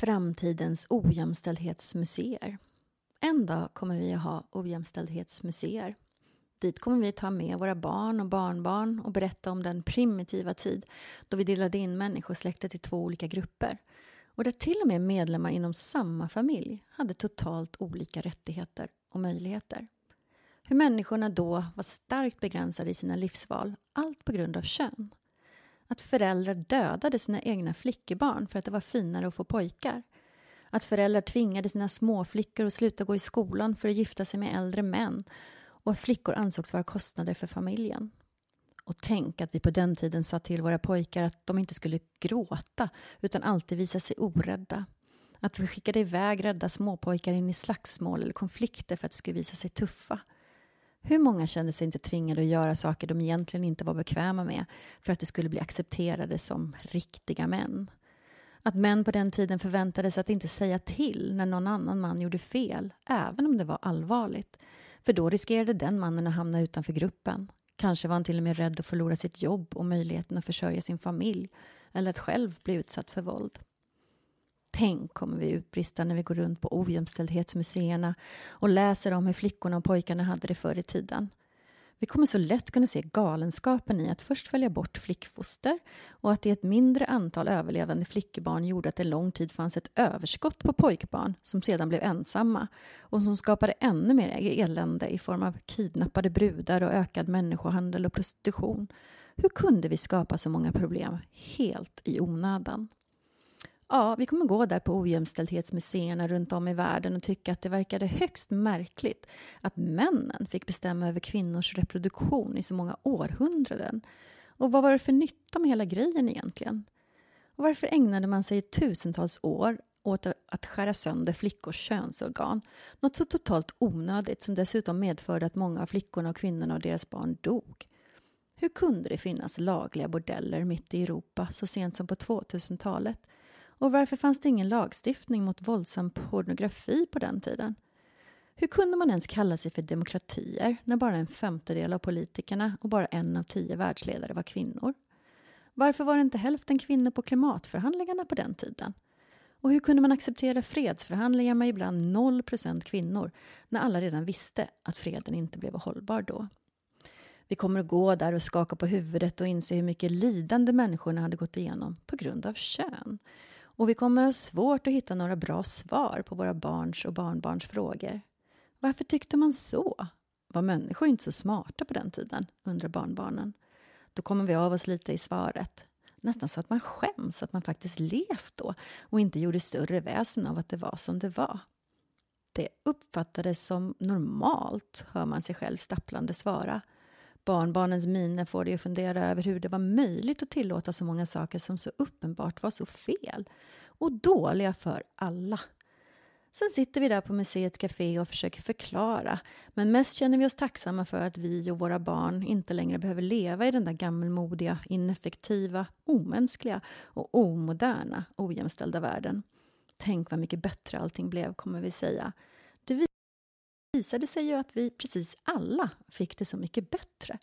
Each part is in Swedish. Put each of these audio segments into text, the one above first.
Framtidens ojämställdhetsmuseer. En dag kommer vi att ha ojämställdhetsmuseer. Dit kommer vi ta med våra barn och barnbarn och berätta om den primitiva tid då vi delade in människosläktet i två olika grupper och där till och med medlemmar inom samma familj hade totalt olika rättigheter och möjligheter. Hur människorna då var starkt begränsade i sina livsval, allt på grund av kön. Att föräldrar dödade sina egna flickebarn för att det var finare att få pojkar. Att föräldrar tvingade sina småflickor att sluta gå i skolan för att gifta sig med äldre män och att flickor ansågs vara kostnader för familjen. Och tänk att vi på den tiden sa till våra pojkar att de inte skulle gråta utan alltid visa sig orädda. Att vi skickade iväg rädda småpojkar in i slagsmål eller konflikter för att de skulle visa sig tuffa. Hur många kände sig inte tvingade att göra saker de egentligen inte var bekväma med för att de skulle bli accepterade som riktiga män? Att män på den tiden förväntades att inte säga till när någon annan man gjorde fel, även om det var allvarligt. För då riskerade den mannen att hamna utanför gruppen. Kanske var han till och med rädd att förlora sitt jobb och möjligheten att försörja sin familj eller att själv bli utsatt för våld. Tänk kommer vi utbrista när vi går runt på ojämställdhetsmuseerna och läser om hur flickorna och pojkarna hade det förr i tiden. Vi kommer så lätt kunna se galenskapen i att först välja bort flickfoster och att det ett mindre antal överlevande flickebarn gjorde att det lång tid fanns ett överskott på pojkbarn som sedan blev ensamma och som skapade ännu mer e- elände i form av kidnappade brudar och ökad människohandel och prostitution. Hur kunde vi skapa så många problem helt i onödan? Ja, vi kommer gå där på ojämställdhetsmuseerna runt om i världen och tycka att det verkade högst märkligt att männen fick bestämma över kvinnors reproduktion i så många århundraden. Och vad var det för nytta med hela grejen egentligen? Och varför ägnade man sig i tusentals år åt att skära sönder flickors könsorgan? Något så totalt onödigt som dessutom medförde att många av flickorna och kvinnorna och deras barn dog. Hur kunde det finnas lagliga bordeller mitt i Europa så sent som på 2000-talet? Och varför fanns det ingen lagstiftning mot våldsam pornografi på den tiden? Hur kunde man ens kalla sig för demokratier när bara en femtedel av politikerna och bara en av tio världsledare var kvinnor? Varför var det inte hälften kvinnor på klimatförhandlingarna på den tiden? Och hur kunde man acceptera fredsförhandlingar med ibland noll procent kvinnor när alla redan visste att freden inte blev hållbar då? Vi kommer att gå där och skaka på huvudet och inse hur mycket lidande människorna hade gått igenom på grund av kön. Och vi kommer ha svårt att hitta några bra svar på våra barns och barnbarns frågor. Varför tyckte man så? Var människor inte så smarta på den tiden? undrar barnbarnen. Då kommer vi av oss lite i svaret. Nästan så att man skäms att man faktiskt levt då och inte gjorde större väsen av att det var som det var. Det uppfattades som normalt, hör man sig själv stapplande svara. Barnbarnens miner får dig att fundera över hur det var möjligt att tillåta så många saker som så uppenbart var så fel och dåliga för alla. Sen sitter vi där på museets café och försöker förklara men mest känner vi oss tacksamma för att vi och våra barn inte längre behöver leva i den där gammelmodiga, ineffektiva, omänskliga och omoderna, ojämställda världen. Tänk vad mycket bättre allting blev, kommer vi säga. Visade sig ju att vi precis alla fick det så mycket bättre.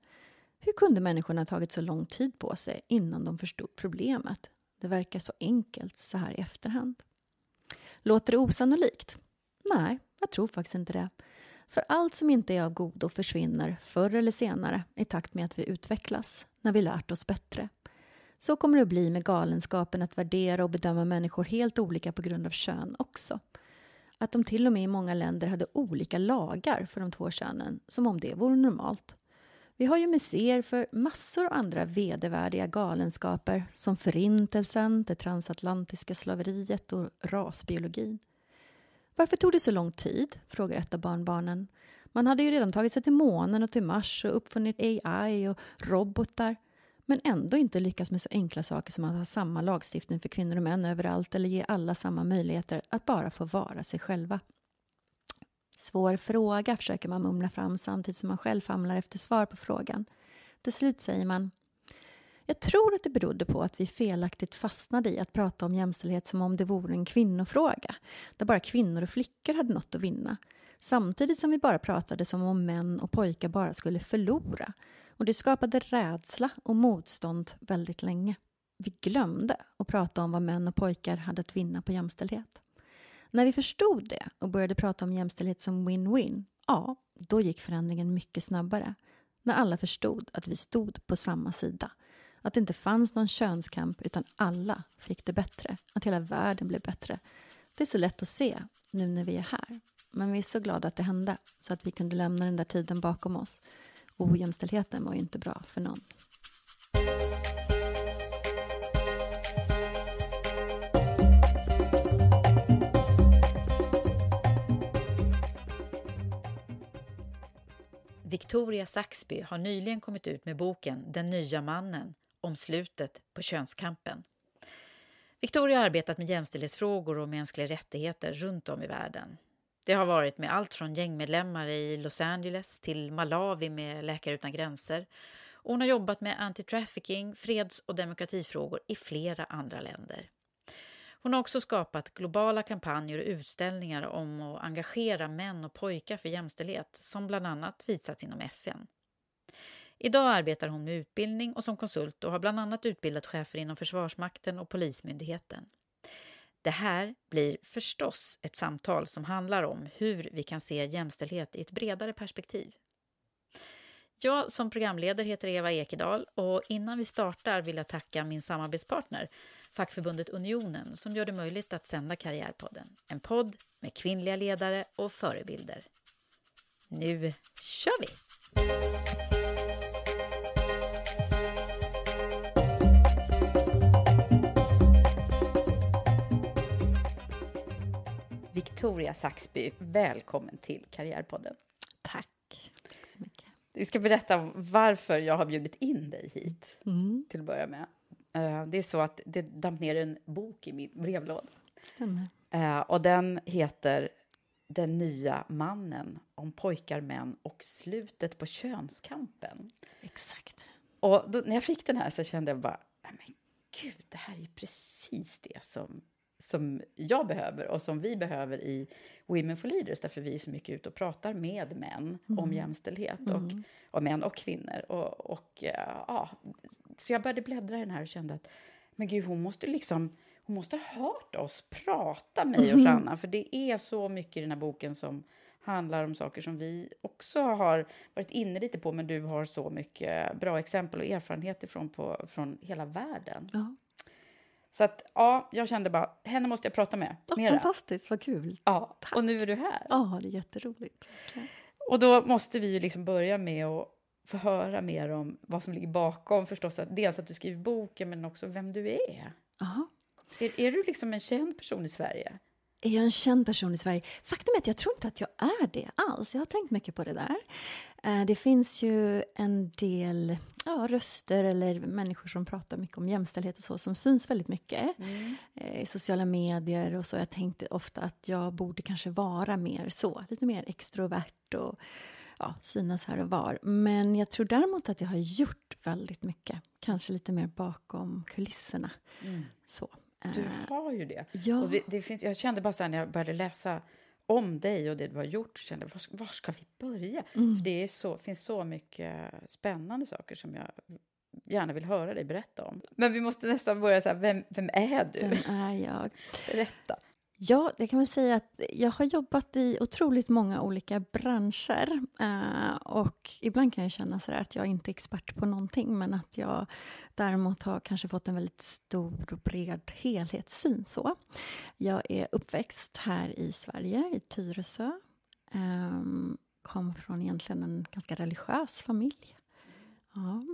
Hur kunde människorna ha tagit så lång tid på sig innan de förstod problemet? Det verkar så enkelt så här i efterhand. Låter det osannolikt? Nej, jag tror faktiskt inte det. För allt som inte är av godo försvinner förr eller senare i takt med att vi utvecklas, när vi lärt oss bättre. Så kommer det att bli med galenskapen att värdera och bedöma människor helt olika på grund av kön också. Att de till och med i många länder hade olika lagar för de två könen, som om det vore normalt. Vi har ju museer för massor av andra vedervärdiga galenskaper som Förintelsen, det transatlantiska slaveriet och rasbiologin. Varför tog det så lång tid? frågar ett av barnbarnen. Man hade ju redan tagit sig till månen och till Mars och uppfunnit AI och robotar men ändå inte lyckas med så enkla saker som att ha samma lagstiftning för kvinnor och män överallt eller ge alla samma möjligheter att bara få vara sig själva. Svår fråga, försöker man mumla fram samtidigt som man själv famlar efter svar på frågan. Till slut säger man jag tror att det berodde på att vi felaktigt fastnade i att prata om jämställdhet som om det vore en kvinnofråga, där bara kvinnor och flickor hade något att vinna. Samtidigt som vi bara pratade som om män och pojkar bara skulle förlora. Och det skapade rädsla och motstånd väldigt länge. Vi glömde att prata om vad män och pojkar hade att vinna på jämställdhet. När vi förstod det och började prata om jämställdhet som win-win, ja, då gick förändringen mycket snabbare. När alla förstod att vi stod på samma sida. Att det inte fanns någon könskamp utan alla fick det bättre. Att hela världen blev bättre. Det är så lätt att se nu när vi är här. Men vi är så glada att det hände så att vi kunde lämna den där tiden bakom oss. Ojämställdheten var ju inte bra för någon. Victoria Saxby har nyligen kommit ut med boken Den nya mannen om slutet på könskampen. Victoria har arbetat med jämställdhetsfrågor och mänskliga rättigheter runt om i världen. Det har varit med allt från gängmedlemmar i Los Angeles till Malawi med Läkare utan gränser. Och hon har jobbat med anti-trafficking, freds och demokratifrågor i flera andra länder. Hon har också skapat globala kampanjer och utställningar om att engagera män och pojkar för jämställdhet som bland annat visats inom FN. Idag arbetar hon med utbildning och som konsult och har bland annat utbildat chefer inom Försvarsmakten och Polismyndigheten. Det här blir förstås ett samtal som handlar om hur vi kan se jämställdhet i ett bredare perspektiv. Jag som programledare heter Eva Ekedal och innan vi startar vill jag tacka min samarbetspartner fackförbundet Unionen som gör det möjligt att sända Karriärpodden. En podd med kvinnliga ledare och förebilder. Nu kör vi! Victoria Saxby, välkommen till Karriärpodden. Tack. Tack så mycket. Vi ska berätta varför jag har bjudit in dig hit, mm. till att börja med. Eh, det är så att det damp ner en bok i min brevlåda. Stämmer. Eh, och den heter Den nya mannen om pojkar, män och slutet på könskampen. Exakt. Och då, när jag fick den här så kände jag bara, men gud, det här är precis det som som jag behöver och som vi behöver i Women for Leaders, därför vi är så mycket ute och pratar med män mm. om jämställdhet och, mm. och män och kvinnor. Och, och ja, så jag började bläddra i den här och kände att men gud, hon måste liksom hon måste ha hört oss prata, mig och Shanna, mm. för det är så mycket i den här boken som handlar om saker som vi också har varit inne lite på, men du har så mycket bra exempel och erfarenheter från, på, från hela världen. Ja. Så att ja, jag kände bara, henne måste jag prata med ja, Fantastiskt, vad kul. Ja, Tack. och nu är du här. Ja, det är jätteroligt. Och då måste vi ju liksom börja med att få höra mer om vad som ligger bakom förstås. Att, dels att du skriver boken, men också vem du är. Aha. Är, är du liksom en känd person i Sverige? Är jag en känd person i Sverige? Faktum är att jag tror inte att jag är det alls. Jag har tänkt mycket på det där. Eh, det finns ju en del ja, röster eller människor som pratar mycket om jämställdhet och så, som syns väldigt mycket mm. Eh, i sociala medier och så. Jag tänkte ofta att jag borde kanske vara mer så, lite mer extrovert och ja, synas här och var. Men jag tror däremot att jag har gjort väldigt mycket, kanske lite mer bakom kulisserna. Mm. Så. Du har ju det. Ja. Och det finns, jag kände bara så här när jag började läsa om dig och det du har gjort kände var, var ska vi börja? Mm. För det är så, finns så mycket spännande saker som jag gärna vill höra dig berätta om. Men vi måste nästan börja så här, vem, vem är du? Vem är jag? Berätta. Ja, jag kan väl säga att jag har jobbat i otroligt många olika branscher. Eh, och ibland kan jag känna så att jag inte är expert på någonting, men att jag däremot har kanske fått en väldigt stor och bred helhetssyn. Så. Jag är uppväxt här i Sverige, i Tyresö. Eh, kom från egentligen en ganska religiös familj. Ja.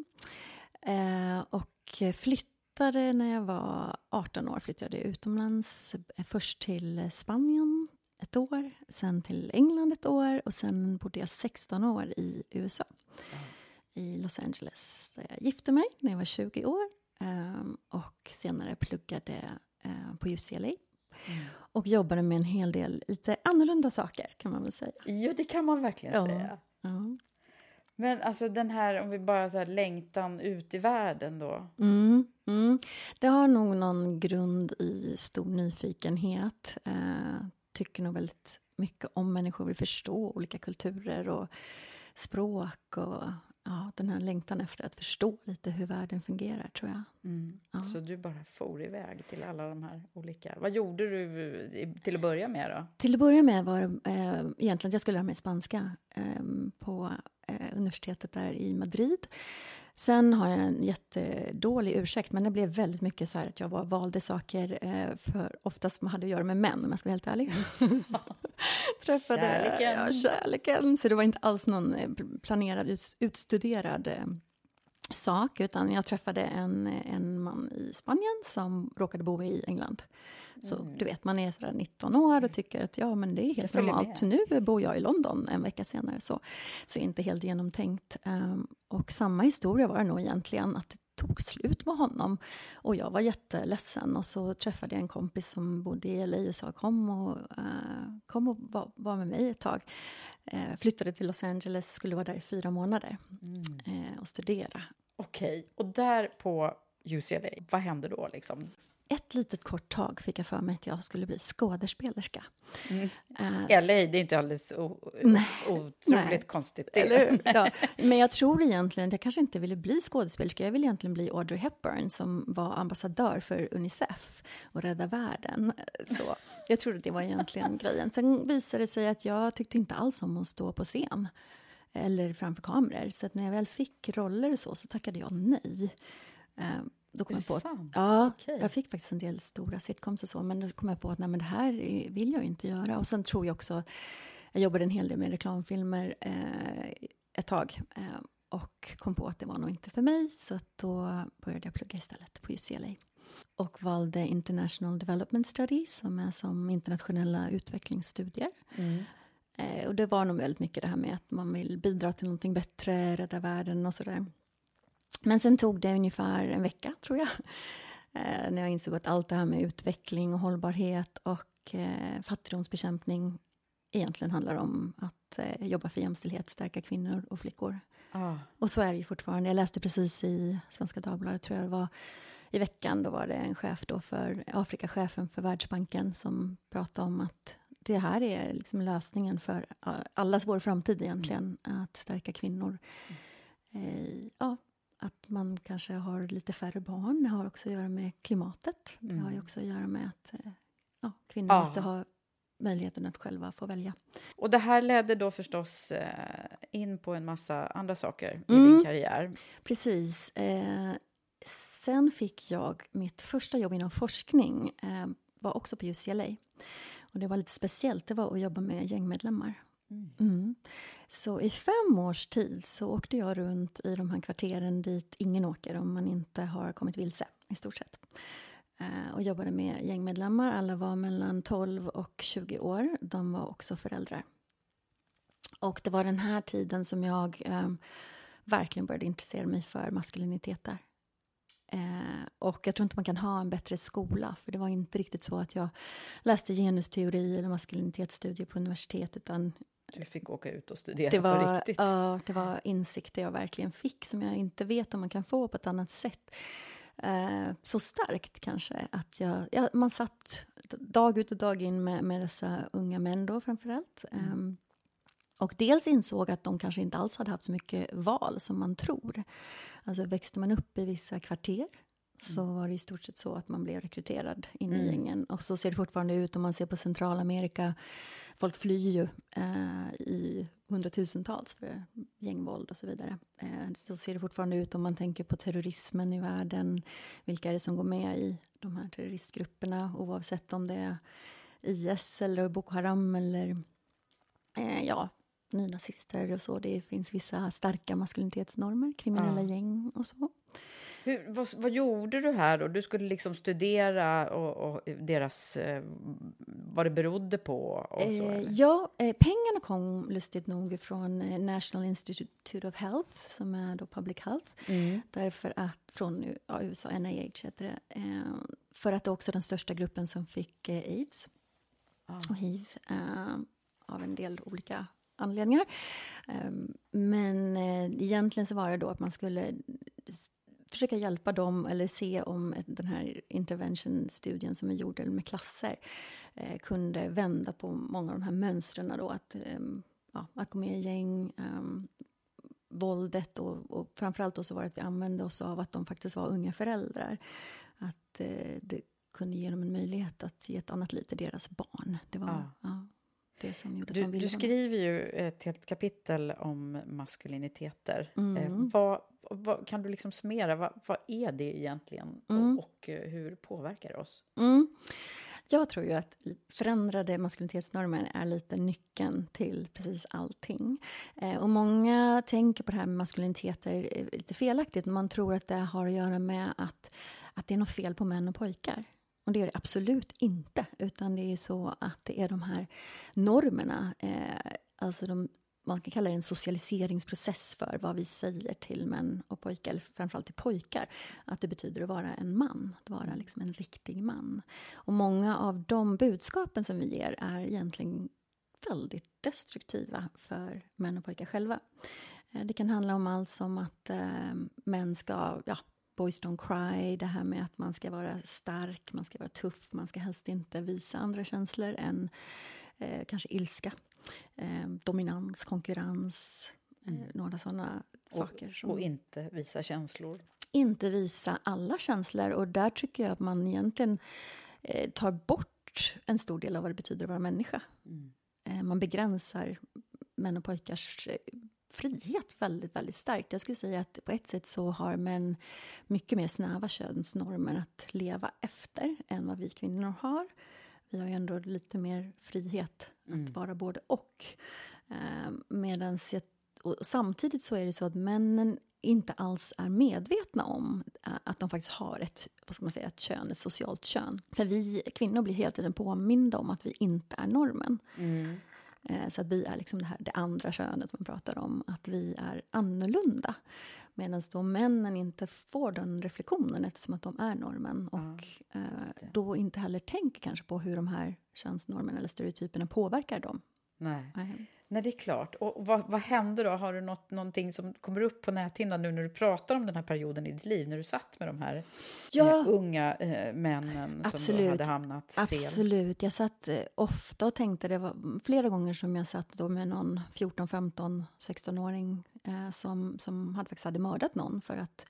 Eh, och flyttade när jag var 18 år. Flyttade jag utomlands. eh, Först till Spanien ett år, sen till England ett år och sen bodde jag 16 år i USA. I Los Angeles. Där jag gifte mig när jag var 20 år ehm, och senare pluggade eh, på UCLA. Och jobbade med en hel del lite annorlunda saker, kan man väl säga. Jo, det kan man verkligen Ja. säga. Ja. Men alltså den här, om vi bara så längtan ut i världen då. Mm, mm. Det har nog någon grund i stor nyfikenhet. Eh, tycker nog väldigt mycket om människor, vill förstå olika kulturer och språk och ja, den här längtan efter att förstå lite hur världen fungerar, tror jag. Ja. Så du bara for iväg till alla de här olika... Vad gjorde du till att börja med då? Till att börja med var det eh, egentligen att jag skulle lära mig spanska eh, på eh, universitetet där i Madrid. Sen har jag en jättedålig ursäkt, men det blev väldigt mycket så här att jag bara valde saker eh, för oftast som hade att göra med män, om jag ska vara helt ärlig. Träffade, Kärleken. Ja, kärleken. Så det var inte alls någon eh, planerad, ut, utstuderad eh, sak, utan jag träffade en, en man i Spanien som råkade bo i England. Så du vet, man är sådär 19 år och tycker att ja, men det är helt normalt. Nu bor jag i London en vecka senare, så, så inte helt genomtänkt. Ehm, och samma historia var det nog egentligen, att det tog slut med honom. Och jag var jätteledsen och så träffade jag en kompis som bodde i LA och sa kom och, eh, kom och var, var med mig ett tag. Eh, flyttade till Los Angeles, skulle vara där i fyra månader eh, och studera. Okej, och där på UCLA, vad hände då liksom? Ett litet kort tag fick jag för mig att jag skulle bli skådespelerska. Eh, LA, det är inte alldeles Nej. otroligt Nej. konstigt. Eller? Ja. Men jag tror egentligen att jag kanske inte ville bli skådespelerska. Jag ville egentligen bli Audrey Hepburn som var ambassadör för Unicef och Rädda Världen. Så jag trodde det var egentligen grejen. Sen visade det sig att jag tyckte inte alls om att stå på scen eller framför kameror. Så när jag väl fick roller och så, så tackade jag nej. Eh, Då kom jag på sant? ja, Okej. jag fick faktiskt en del stora sitcoms och så, men då kom jag på att nej, men det här är- vill jag inte göra. Och sen tror jag också, jag jobbade en hel del med reklamfilmer eh, ett tag eh, och kom på att det var nog inte för mig, så att då började jag plugga istället på UCLA. Och valde International Development Studies, som är som internationella utvecklingsstudier. Eh, och det var nog väldigt mycket det här med att man vill bidra till någonting bättre, rädda världen och sådär. Men sen tog det ungefär en vecka, tror jag, eh, när jag insåg att allt det här med utveckling och hållbarhet och eh, fattigdomsbekämpning egentligen handlar om att eh, jobba för jämställdhet, stärka kvinnor och flickor. Ah, Och så är det ju fortfarande. Jag läste precis i Svenska Dagbladet, tror jag det var, i veckan. Då var det en chef då för Afrikachefen för Världsbanken som pratade om att det här är liksom lösningen för allas vår framtid egentligen, att stärka kvinnor. Eh, ja, att man kanske har lite färre barn, det har också att göra med klimatet. Det har ju också att göra med att eh, ja, kvinnor Ja. måste ha möjligheten att själva få välja. Och det här ledde då förstås eh, in på en massa andra saker i Mm. din karriär. Precis. Eh, sen fick jag mitt första jobb inom forskning, var också på UCLA. Och det var lite speciellt, det var att jobba med gängmedlemmar. Mm. Så i fem års tid så åkte jag runt i de här kvarteren dit ingen åker om man inte har kommit vilse, i stort sett. Eh, och jobbade med gängmedlemmar. Alla var mellan 12 och 20 år. De var också föräldrar. Och det var den här tiden som jag eh, verkligen började intressera mig för maskuliniteter. Eh, och jag tror inte man kan ha en bättre skola, för det var inte riktigt så att jag läste genusteori eller maskulinitetsstudier på universitet, utan du fick åka ut och studera det på var, riktigt. ja, det var insikter jag verkligen fick som jag inte vet om man kan få på ett annat sätt. Eh, så starkt kanske att jag, ja, man satt dag ut och dag in med, med dessa unga män då framförallt. Mm. Um, och dels insåg att de kanske inte alls hade haft så mycket val som man tror. Alltså växte man upp i vissa kvarter så mm. var det i stort sett så att man blev rekryterad in i mm. gängen. Och så ser det fortfarande ut om man ser på Centralamerika. Folk flyr ju eh, i hundratusentals för gängvåld och så vidare. Eh, så ser det fortfarande ut om man tänker på terrorismen i världen. Vilka är det som går med i de här terroristgrupperna oavsett om det är IS eller Boko Haram eller eh, ja, nynazister och så. Det finns vissa starka maskulinitetsnormer, kriminella ja. gäng och så. Hur, vad, vad, gjorde du här då? Du skulle liksom studera och, och deras, eh, vad det berodde på? Och så, eh, ja, eh, pengarna kom lustigt nog från eh, National Institute of Health, som är då public health. Mm. Därför att, från ja, USA, NIH heter det. Eh, för att det är också den största gruppen som fick eh, aids ah. och hiv av en del olika anledningar. Ehm, men egentligen så var det då att man skulle försöka hjälpa dem eller se om den här intervention-studien som vi gjorde med klasser eh, kunde vända på många av de här mönstren. Då, att, eh, ja, att gå med i gäng, eh, våldet och, och framförallt då så var det att vi använde oss av att de faktiskt var unga föräldrar. Att eh, det kunde ge dem en möjlighet att ge ett annat liv till deras barn. Det var, ja. ja det som gjorde du, att de ville Du skriver ju ett helt kapitel om maskuliniteter. Mm. Eh, vad, vad, kan du liksom summera, vad, vad är det egentligen mm. och, och, eh, hur påverkar det oss? Mm. Jag tror ju att förändrade maskulinitetsnormer är lite nyckeln till precis allting. Eh, och många tänker på det här med maskuliniteter eh, lite felaktigt. Man tror att det har att göra med att, att det är något fel på män och pojkar. Och det är det absolut inte, utan det är så att det är de här normerna, eh, alltså de, man kan kalla det en socialiseringsprocess för vad vi säger till män och pojkar, eller framförallt till pojkar, att det betyder att vara en man, att vara liksom en riktig man. Och många av de budskapen som vi ger är egentligen väldigt destruktiva för män och pojkar själva. Eh, det kan handla om allt som att eh, män ska ja, Boys Don't Cry, det här med att man ska vara stark, man ska vara tuff, man ska helst inte visa andra känslor än eh, kanske ilska, eh, dominans, konkurrens, eh, mm. några sådana saker. Som, och inte visa känslor. Inte visa alla känslor och där tycker jag att man egentligen eh, tar bort en stor del av vad det betyder att vara människa. Mm. Eh, man begränsar män och pojkars frihet väldigt, väldigt starkt. Jag skulle säga att på ett sätt så har män mycket mer snäva könsnormer att leva efter än vad vi kvinnor har. Vi har ju ändå lite mer frihet mm. att vara både och. Eh, medans jag, och samtidigt så är det så att männen inte alls är medvetna om eh, att de faktiskt har ett, vad ska man säga, ett kön, ett socialt kön. För vi kvinnor blir hela tiden påminda om att vi inte är normen. Mm. Eh, så att vi är liksom det, här, det andra könet man pratar om, att vi är annorlunda. Medan då männen inte får den reflektionen eftersom att de är normen och ja, eh, då inte heller tänker kanske på hur de här könsnormerna eller stereotyperna påverkar dem. Nej. Nej. Nej, det är klart. Och vad, vad hände då? Har du något, någonting som kommer upp på näthinnan nu när du pratar om den här perioden i ditt liv, när du satt med de här ja, eh, unga eh, männen absolut, som hade hamnat fel? Absolut. Jag satt eh, ofta och tänkte, det var flera gånger som jag satt då med någon 14, 15, 16-åring eh, som, som hade faktiskt hade mördat någon för att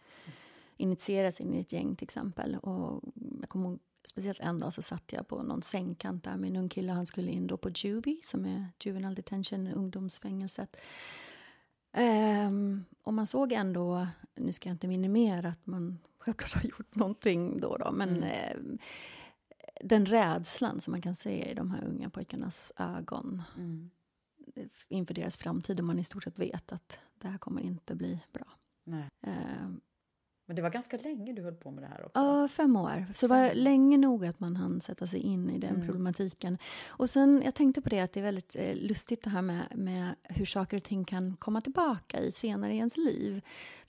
initieras in i ett gäng till exempel. Och jag kommer speciellt en dag så satt jag på någon sängkant där med en ung kille. Han skulle in då på Juvie, som är Juvenile Detention, ungdomsfängelset. Um, och man såg ändå, nu ska jag inte minimera att man självklart har gjort någonting då, då men mm. uh, den rädslan som man kan se i de här unga pojkarnas ögon mm. inför deras framtid, och man i stort sett vet att det här kommer inte bli bra. Uh, men det var ganska länge du höll på med det här också? Ja, fem år. Så det var länge nog att man hann sätta sig in i den mm. problematiken. Och sen, jag tänkte på det att det är väldigt eh, lustigt det här med, med hur saker och ting kan komma tillbaka i senare i ens liv.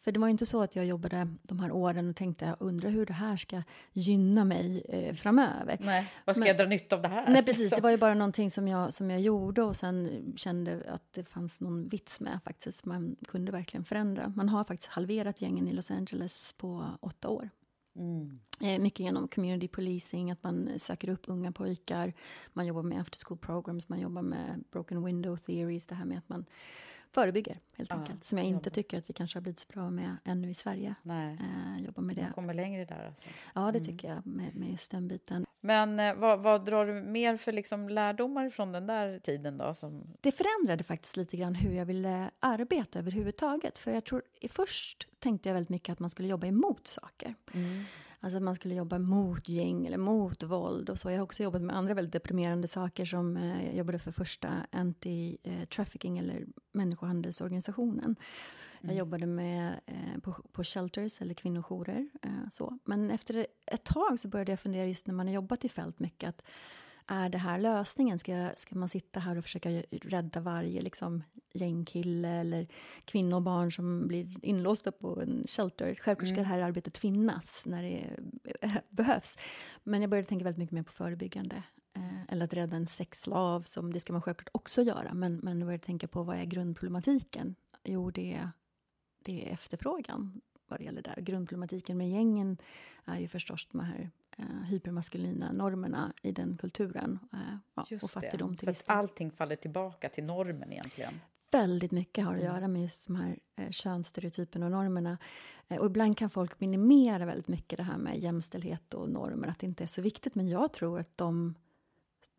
För det var ju inte så att jag jobbade de här åren och tänkte, jag undrar hur det här ska gynna mig eh, framöver. Nej, vad ska Men, jag dra nytta av det här? Nej, precis. Det var ju bara någonting som jag, som jag gjorde och sen kände att det fanns någon vits med faktiskt. Man kunde verkligen förändra. Man har faktiskt halverat gängen i Los Angeles på åtta år. Mm. Eh, mycket genom community policing, att man söker upp unga pojkar. Man jobbar med after school programs, man jobbar med broken window theories. Det här med att man förebygger, helt ja, enkelt. Som jag inte jobba. tycker att vi kanske har blivit så bra med ännu i Sverige. Nej. Eh, jobba med det. Man kommer längre där alltså. Ja, det mm. tycker jag, med, med just den biten. Men eh, vad, vad, drar du mer för liksom lärdomar från den där tiden då? Som... Det förändrade faktiskt lite grann hur jag ville arbeta överhuvudtaget. För jag tror, först tänkte jag väldigt mycket att man skulle jobba emot saker. Mm. Alltså att man skulle jobba mot gäng eller mot våld och så. Jag har också jobbat med andra väldigt deprimerande saker som eh, jag jobbade för första anti-trafficking eller människohandelsorganisationen. Mm. Jag jobbade med, eh, på, på shelters eller kvinnojourer. Eh, så. Men efter ett tag så började jag fundera just när man har jobbat i fält mycket att är det här lösningen? Ska, ska man sitta här och försöka rädda varje liksom, gängkille eller kvinnor och barn som blir inlåsta på en shelter? Självklart ska mm. det här arbetet finnas när det behövs. Men jag började tänka väldigt mycket mer på förebyggande. Eh, eller att rädda en sexslav, som det ska man självklart också göra. Men, men jag började tänka på vad är grundproblematiken? Jo, det är, det är efterfrågan vad det gäller där. Grundproblematiken med gängen är ju förstås de här eh, hypermaskulina normerna i den kulturen. Eh, ja, och fattigdom till Så allting faller tillbaka till normen egentligen? Väldigt mycket har att mm. göra med just de här eh, könsstereotyperna och normerna. Eh, och ibland kan folk minimera väldigt mycket det här med jämställdhet och normer, att det inte är så viktigt. Men jag tror att de,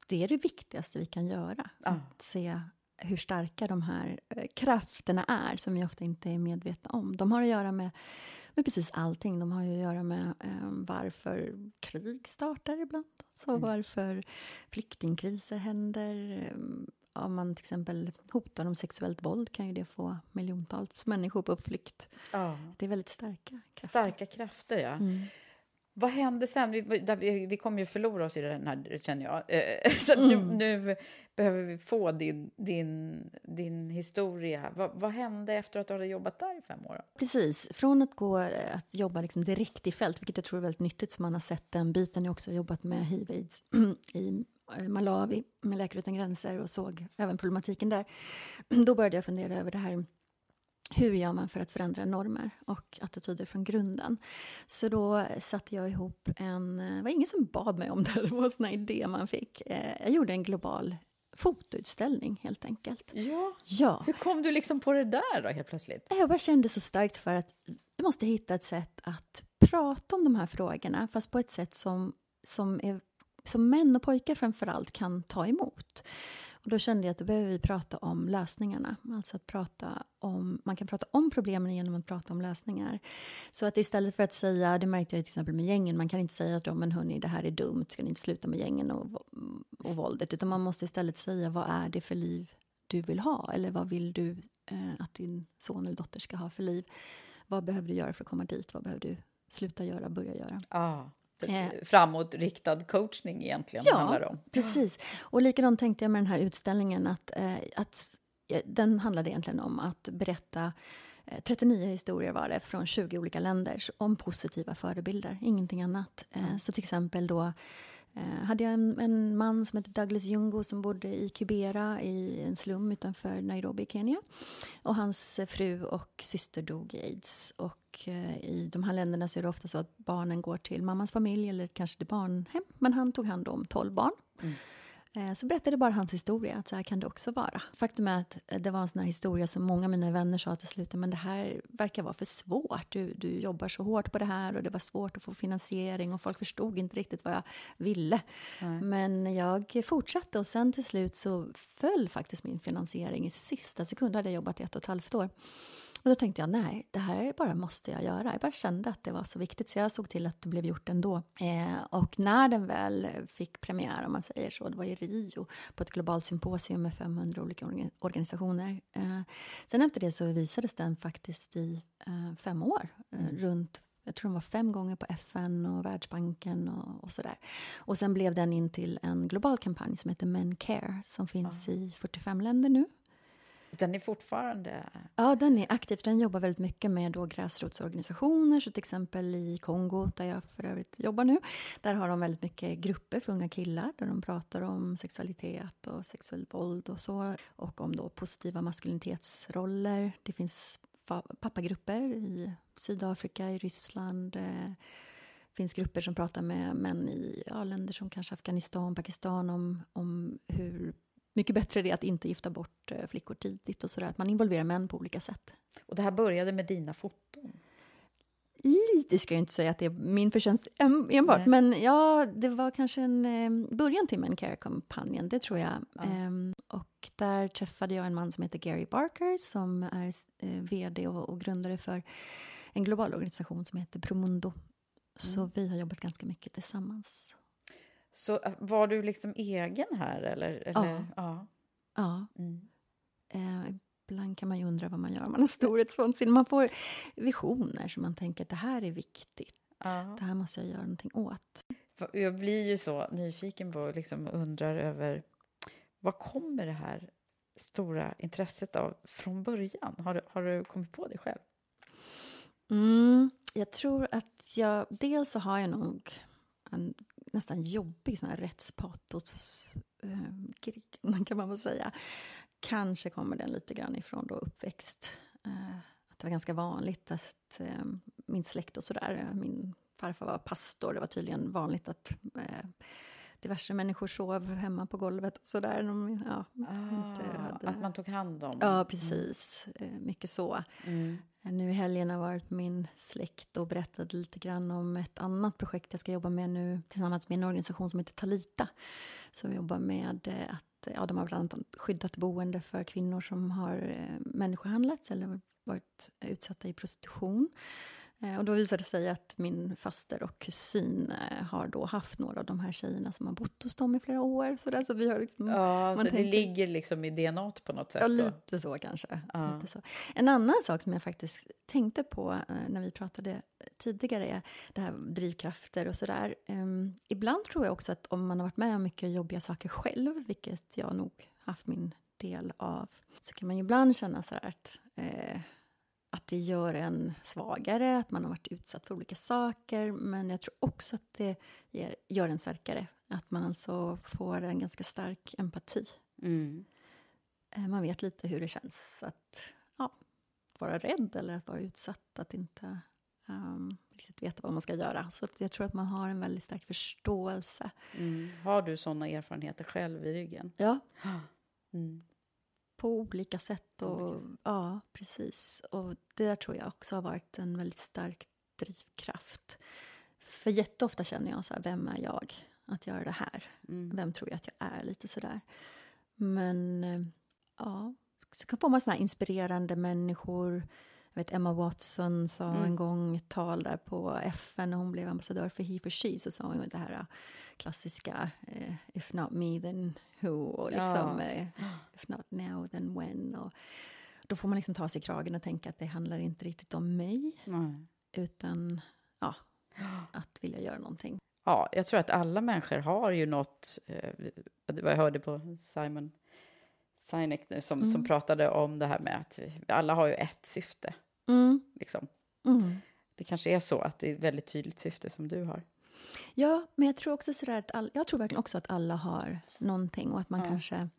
det är det viktigaste vi kan göra. Ah. Att se hur starka de här eh, krafterna är, som vi ofta inte är medvetna om. De har att göra med med precis allting. De har ju att göra med eh, varför krig startar ibland. Alltså mm. varför flyktingkriser händer. Eh, om man till exempel hotar om sexuellt våld kan ju det få miljontals människor på flykt. Ja. Det är väldigt starka krafter. Starka krafter, ja. Mm. Vad hände sen? Vi, vi, vi kommer ju förlora oss i den här, känner jag. Eh, så mm. nu, nu, behöver vi få din, din, din historia. Va, vad hände efter att du hade jobbat där i fem år? Precis. Från att gå att jobba liksom direkt i fält, vilket jag tror är väldigt nyttigt, så man har sett den biten. Jag har också jobbat med hiv-aids i eh, Malawi med Läkare utan gränser och såg även problematiken där. Då började jag fundera över det här hur gör man för att förändra normer och attityder från grunden? Så då satte jag ihop en... Det var ingen som bad mig om det, det var en sån idé man fick. Eh, jag gjorde en global fotoutställning helt enkelt. Ja. ja. Hur kom du liksom på det där då helt plötsligt? Jag bara kände så starkt för att jag måste hitta ett sätt att prata om de här frågorna, fast på ett sätt som, som, är, som män och pojkar framför allt kan ta emot. Och då kände jag att då behöver vi prata om lösningarna. Alltså att prata om, man kan prata om problemen genom att prata om lösningar. Så att istället för att säga, det märkte jag till exempel med gängen, man kan inte säga att men hörni, det här är dumt, ska ni inte sluta med gängen och, och våldet, utan man måste istället säga vad är det för liv du vill ha? Eller vad vill du eh, att din son eller dotter ska ha för liv? Vad behöver du göra för att komma dit? Vad behöver du sluta göra, börja göra? Ah. Eh, framåtriktad coachning egentligen ja, handlar om. precis. Och likadant tänkte jag med den här utställningen att, eh, att den handlade egentligen om att berätta 39 eh, historier var det från 20 olika länder om positiva förebilder, ingenting annat. Mm. Så till exempel då eh, Eh, hade jag en, en, man som hette Douglas Jungo som bodde i Kibera i en slum utanför Nairobi, Kenya. Och hans fru och syster dog i aids. Och eh, i de här länderna så är det ofta så att barnen går till mammans familj eller kanske till barnhem. Men han tog hand om 12 barn. Mm. Eh, så berättade bara hans historia, att så här kan det också vara. Faktum är att det var en sån här historia som många av mina vänner sa till slut, men det här verkar vara för svårt. Du, du jobbar så hårt på det här och det var svårt att få finansiering och folk förstod inte riktigt vad jag ville. Nej. Men jag fortsatte och sen till slut så föll faktiskt min finansiering i sista sekund. hade jag jobbat i ett och ett halvt år. Och då tänkte jag, nej, det här bara måste jag göra. Jag bara kände att det var så viktigt, så jag såg till att det blev gjort ändå. Eh, och när den väl fick premiär, om man säger så, det var i Rio, på ett globalt symposium med 500 olika organisationer. Eh, sen efter det så visades den faktiskt i eh, fem år, eh, mm. runt jag tror de var fem gånger på FN och Världsbanken och, och sådär. Och sen blev den in till en global kampanj som heter Men Care som finns ja. i 45 länder nu. Den är fortfarande... Ja, den är aktiv. Den jobbar väldigt mycket med då gräsrotsorganisationer. Så till exempel i Kongo, där jag för övrigt jobbar nu, där har de väldigt mycket grupper för unga killar där de pratar om sexualitet och sexuellt våld och så. Och om då positiva maskulinitetsroller. Det finns pappagrupper i Sydafrika, i Ryssland, eh, finns grupper som pratar med män i ja, länder som kanske Afghanistan, Pakistan om, om hur mycket bättre det är att inte gifta bort eh, flickor tidigt och sådär. Att man involverar män på olika sätt. Och det här började med dina foton? Lite ska jag inte säga att det är min förtjänst enbart, Nej. men ja, det var kanske en början till Mancare-kampanjen, det tror jag. Ja. Um, och där träffade jag en man som heter Gary Barker som är eh, vd och, och, grundare för en global organisation som heter Promundo. Mm. Så vi har jobbat ganska mycket tillsammans. Så eh, var du liksom egen här? Eller, eller? Ja. ja. ja. Mm. Eh, ibland kan man ju undra vad man gör om man har storhetsvansinne. Man får visioner som man tänker att det här är viktigt. Ja. Det här måste jag göra någonting åt. Jag blir ju så nyfiken på och liksom undrar över vad kommer det här stora intresset av från början? Har du, har du kommit på det själv? Mm, jag tror att jag... Dels så har jag nog en nästan jobbig sån här rättspatos eh, kan man väl säga. Kanske kommer den lite grann ifrån då uppväxt. Eh, att det var ganska vanligt att eh, min släkt och sådär, min farfar var pastor, det var tydligen vanligt att eh, diverse människor sov hemma på golvet och sådär. Ja, ah, Att man tog hand om? Ja, precis. Mm. Mycket så. Mm. Nu i helgen har jag varit med min släkt och berättat lite grann om ett annat projekt jag ska jobba med nu tillsammans med en organisation som heter Talita. Som jobbar med eh, att, eh, ja, de har bland annat skyddat boende för kvinnor som har eh, människohandlats eller varit utsatta i prostitution. Eh, och då visade det sig att min faster och kusin eh, har då haft några av de här tjejerna som har bott hos dem i flera år. Så, där, så vi har liksom, ja, så tänker, det ligger liksom i DNA på något sätt? Ja, lite så kanske. Ja. Lite så. En annan sak som jag faktiskt tänkte på eh, när vi pratade tidigare är det här drivkrafter och sådär. Um, ibland tror jag också att om man har varit med om mycket jobbiga saker själv, vilket jag nog haft min del av, så kan man ju ibland känna så här att eh, att det gör en svagare, att man har varit utsatt för olika saker. Men jag tror också att det gör en starkare. Att man alltså får en ganska stark empati. Mm. Eh, man vet lite hur det känns att ja, vara rädd eller att vara utsatt. Att inte um, riktigt veta vad man ska göra. Så jag tror att man har en väldigt stark förståelse. Mm. Har du såna erfarenheter själv i ryggen? Ja. Mm på olika sätt. Och, olika sätt. Ja, precis. Och det där tror jag också har varit en väldigt stark drivkraft. För jätteofta känner jag så här, vem är jag att göra det här? Mm. Vem tror jag att jag är? Lite sådär. Men eh, ja, så får man såna här inspirerande människor. Jag vet Emma Watson sa mm. en gång ett tal där på FN när hon blev ambassadör för He for She, så sa hon det här klassiska eh, If not me then who och liksom ja. eh, If not now then when. Och då får man liksom ta sig i kragen och tänka att det handlar inte riktigt om mig, Nej. utan ja, att vilja göra någonting. Ja, jag tror att alla människor har ju något, eh, vad jag hörde på Simon Sinek nu, som, mm. som pratade om det här med att vi, alla har ju ett syfte. Mm. Liksom. Mm. Det kanske är så att det är ett väldigt tydligt syfte som du har. Ja, men jag tror också sådär att all, jag tror verkligen också att alla har någonting och att man ja. kanske...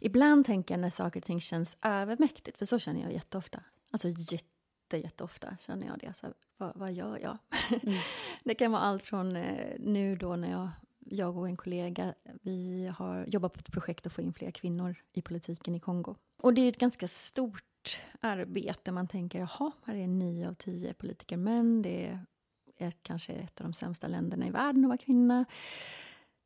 Ibland tänker jag när saker och ting känns övermäktigt, för så känner jag jätteofta. Alltså jätte, jätteofta känner jag det. Så vad, vad gör jag? Mm. det kan vara allt från eh, nu då när jag, jag och en kollega, vi har jobbat på ett projekt att få in fler kvinnor i politiken i Kongo. Och det är ett ganska stort arbete. Man tänker, jaha, här är nio av tio politiker män. Det är ett, kanske ett av de sämsta länderna i världen att vara kvinna.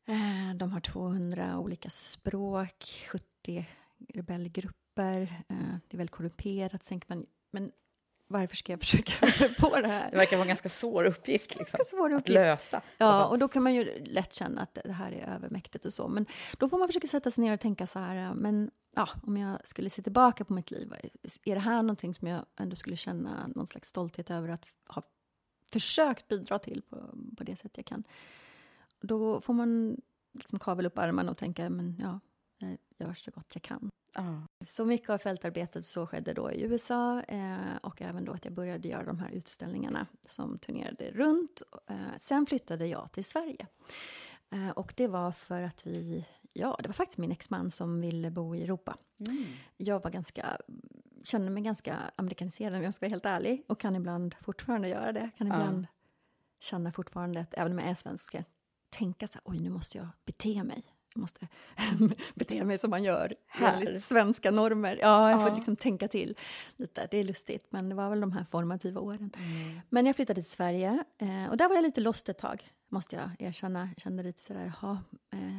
Eh, de har 200 olika språk, 70 rebellgrupper. Eh, det är väldigt korrumperat. tänker man, men varför ska jag försöka på det här? Det verkar vara en ganska svår uppgift, liksom, svår uppgift. att lösa. Ja, och då kan man ju lätt känna att det här är övermäktigt och så. Men då får man försöka sätta sig ner och tänka så här, men ja, om jag skulle se tillbaka på mitt liv, är det här någonting som jag ändå skulle känna någon slags stolthet över att ha försökt bidra till på, på det sätt jag kan. Då får man liksom kavla upp armarna och tänka, men ja, jag gör så gott jag kan. Ah. Så mycket av fältarbetet så skedde då i USA eh, och även då att jag började göra de här utställningarna som turnerade runt. Eh, sen flyttade jag till Sverige. Eh, och det var för att vi, ja, det var faktiskt min exman som ville bo i Europa. Mm. Jag var ganska känner mig ganska amerikaniserad om jag ska vara helt ärlig. Och kan ibland fortfarande göra det. Kan ibland känner fortfarande att även om jag är svensk ska jag tänka så här, oj nu måste jag bete mig. Jag måste bete mig som man gör enligt svenska normer. Ja, jag får liksom tänka till lite. Det är lustigt, men det var väl de här formativa åren. Mm. Men jag flyttade till Sverige eh, och där var jag lite lost ett tag, måste jag erkänna. Jag kände lite sådär, jaha, eh,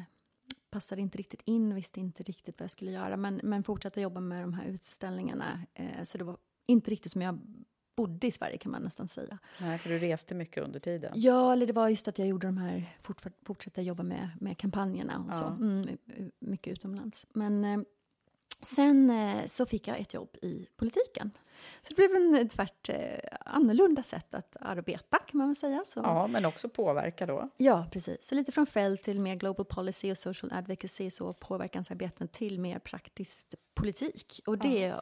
passade inte riktigt in, visste inte riktigt vad jag skulle göra, men, men fortsatte jobba med de här utställningarna. Eh, så det var inte riktigt som jag bodde i Sverige kan man nästan säga. Nej, för du reste mycket under tiden? Ja, eller det var just att jag gjorde de här, fort, fortsatte jobba med, med kampanjerna och ja. så. Mm, mycket utomlands. Men eh, sen eh, så fick jag ett jobb i politiken. Så det blev en tvärt eh, annorlunda sätt att arbeta kan man väl säga. Så. Ja, men också påverka då. Ja, precis. Så lite från fält till mer global policy och social advocacy, så påverkansarbeten till mer praktisk politik. Och det ja. är jag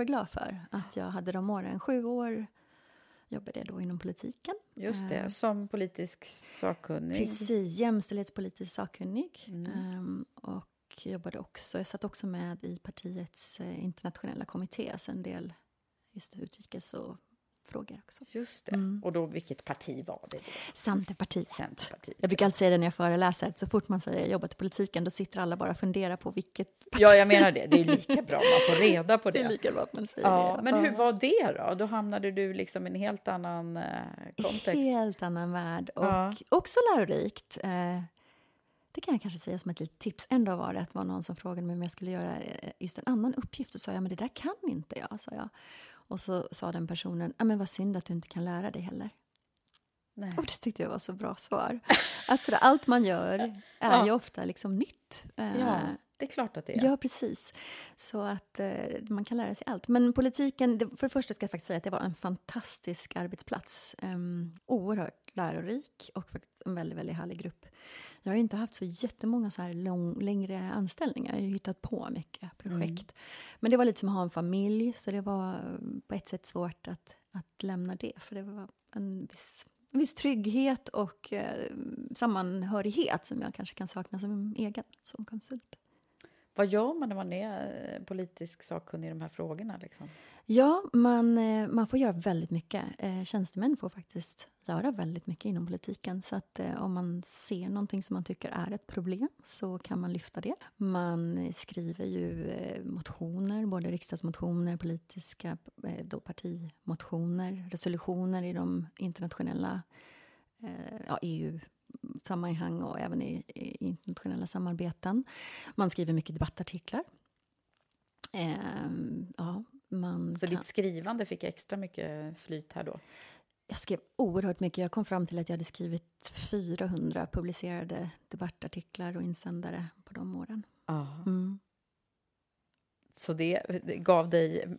superglad för att jag hade de åren. Sju år jobbade jag då inom politiken. Just det, uh, som politisk sakkunnig. Precis, jämställdhetspolitisk sakkunnig. Mm. Um, och jobbade också, jag satt också med i partiets uh, internationella kommitté, så en del just utrikes och frågor också. Just det. Mm. Och då, vilket parti var det? Centerpartiet. Centerpartiet. Jag brukar alltid säga det när jag föreläser, så fort man säger jobbat i politiken, då sitter alla bara och funderar på vilket parti. Ja, jag menar det. Det är lika bra, man får reda på det. Det är lika bra att man säger ja, det. Men hur var det då? Då hamnade du liksom i en helt annan eh, kontext. Helt annan värld och ja. också lärorikt. Eh, det kan jag kanske säga som ett litet tips. En dag var det att var någon som frågade mig om jag skulle göra eh, just en annan uppgift. Och sa jag, men det där kan inte jag, sa jag. Och så sa den personen, ja men vad synd att du inte kan lära dig heller. Nej. Och det tyckte jag var så bra svar. Att sådär, allt man gör är ja. ju ofta liksom nytt. Ja, eh, det är klart att det är. Ja, precis. Så att eh, man kan lära sig allt. Men politiken, det, för det första ska jag faktiskt säga att det var en fantastisk arbetsplats. Um, oerhört lärorik och en väldigt, väldigt härlig grupp. Jag har inte haft så jättemånga så här lång, längre anställningar. Jag har hittat på mycket projekt. Mm. Men det var lite som att ha en familj, så det var på ett sätt svårt att, att lämna det. För det var en viss, en viss trygghet och eh, sammanhörighet som jag kanske kan sakna som egen, som konsult. Vad gör man när man är eh, politisk sakkunnig i de här frågorna? Liksom? Ja, man, eh, man får göra väldigt mycket. Eh, tjänstemän får faktiskt göra väldigt mycket inom politiken. Så att om man ser någonting som man tycker är ett problem så kan man lyfta det. Man skriver ju motioner, både riksdagsmotioner, politiska då partimotioner, resolutioner i de internationella ja, EU sammanhang och även i, i internationella samarbeten. Man skriver mycket debattartiklar. Eh, ja, man Så kan... ditt skrivande fick extra mycket flyt här då? Jag skrev oerhört mycket. Jag kom fram till att jag hade skrivit 400 publicerade debattartiklar och insändare på de åren. Mm. Så det gav dig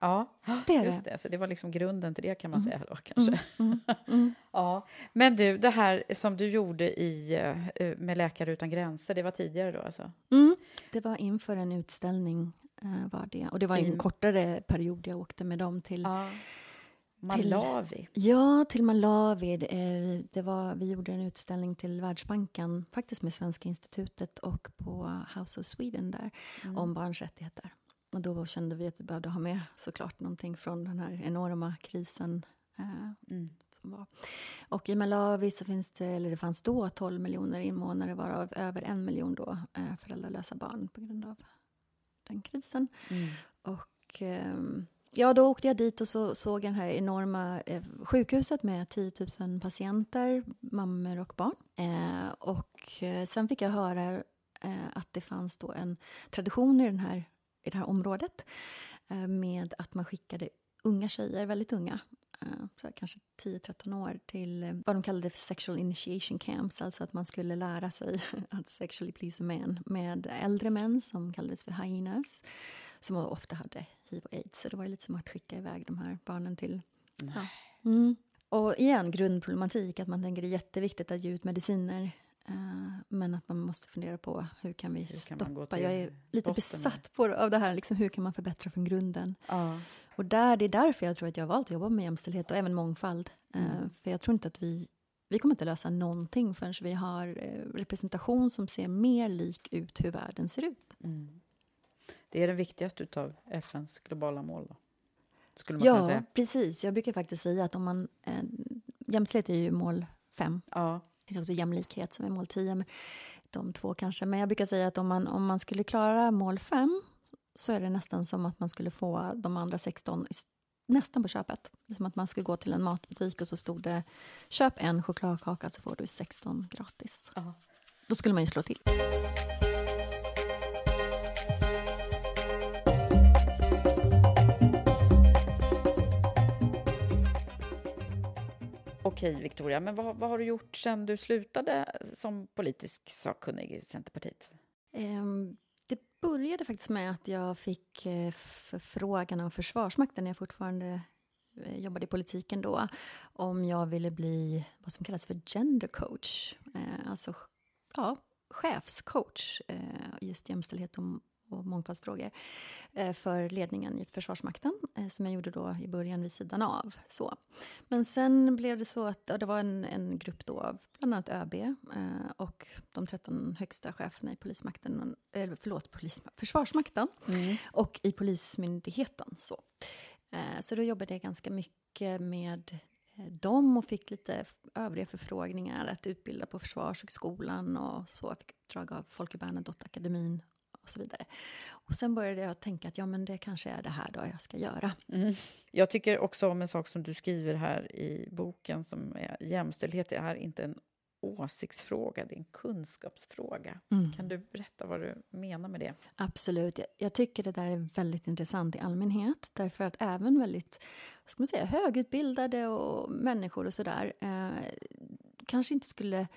Ja, det är just det. det. Så det var liksom grunden till det kan man Mm. säga då kanske. Mm, mm, mm. ja. Men du, det här som du gjorde i, eh, med Läkare utan gränser, det var tidigare då alltså? Mm. Det var inför en utställning. eh, var det. Och det var en kortare period jag åkte med dem till... Ja. Malawi? Ja, till Malawi. Det, eh, Det var, vi gjorde en utställning till Världsbanken, faktiskt med Svenska institutet och på House of Sweden där, Mm. om barns rättigheter. Och då kände vi att vi behövde ha med såklart någonting från den här enorma krisen eh, Mm. som var. Och i Malawi så finns det, eller det fanns då 12 miljoner invånare varav över en miljon då eh, föräldralösa barn på grund av den krisen. Mm. Och ehm, ja, då åkte jag dit och så såg det här enorma eh, sjukhuset med 10 000 patienter, mammor och barn. Eh, och eh, sen fick jag höra eh, att det fanns då en tradition i, den här, i det här området eh, med att man skickade unga tjejer, väldigt unga, eh, så kanske 10-13 år, till eh, vad de kallade för sexual initiation camps, alltså att man skulle lära sig att sexually please a man med äldre män som kallades för hyenas, som ofta hade hiv och aids. Så det var lite som att skicka iväg de här barnen till... Ja. Mm. Och igen, grundproblematik, att man tänker det är jätteviktigt att ge ut mediciner men att man måste fundera på hur kan vi Hur kan stoppa? Jag är lite besatt på, av det här, liksom, hur kan man förbättra från grunden? Ja. Och där, det är därför jag tror att jag har valt att jobba med jämställdhet och även mångfald. Eh, Mm. för jag tror inte att vi, vi kommer inte lösa någonting förrän vi har eh, representation som ser mer lik ut hur världen ser ut. Mm. Det är den viktigaste av FNs globala mål då? Skulle man kunna Ja, säga. precis. Jag brukar faktiskt säga att om man... Eh, jämställdhet är ju mål fem. Ja. Det finns också jämlikhet som är mål tio. Men de två kanske. Men jag brukar säga att om man, om man skulle klara mål fem så är det nästan som att man skulle få de andra 16 i s- nästan på köpet. Det är som att man skulle gå till en matbutik och så stod det köp en chokladkaka så får du 16 gratis. Ja. Då skulle man ju slå till. Okej, Victoria, men vad, vad har du gjort sen du slutade som politisk sakkunnig i Centerpartiet? Um, Det började faktiskt med att jag fick eh, förfrågan av Försvarsmakten när jag fortfarande eh, jobbade i politiken då, om jag ville bli vad som kallas för gender coach. Eh, alltså ja, chefscoach, just jämställdhet och, och mångfaldsfrågor eh, för ledningen i Försvarsmakten, eh, som jag gjorde då i början vid sidan av. Så. Men sen blev det så att det var en, en grupp då av bland annat ÖB eh, och de 13 högsta cheferna i polismakten, eller förlåt, polis, Försvarsmakten och i Polismyndigheten. Så. Så då jobbade jag ganska mycket med dem och fick lite övriga förfrågningar att utbilda på Försvarshögskolan och så. Jag fick uppdrag av Folke Bernadotte-akademin och så vidare. Och sen började jag tänka att ja, men det kanske är det här då jag ska göra. Mm. Jag tycker också om en sak som du skriver här i boken som är jämställdhet är inte en åsiktsfråga, det är en kunskapsfråga. Mm. Kan du berätta vad du menar med det? Absolut. Jag, jag tycker det där är väldigt intressant i allmänhet. Därför att även väldigt vad ska man säga, högutbildade och människor och sådär eh, kanske inte skulle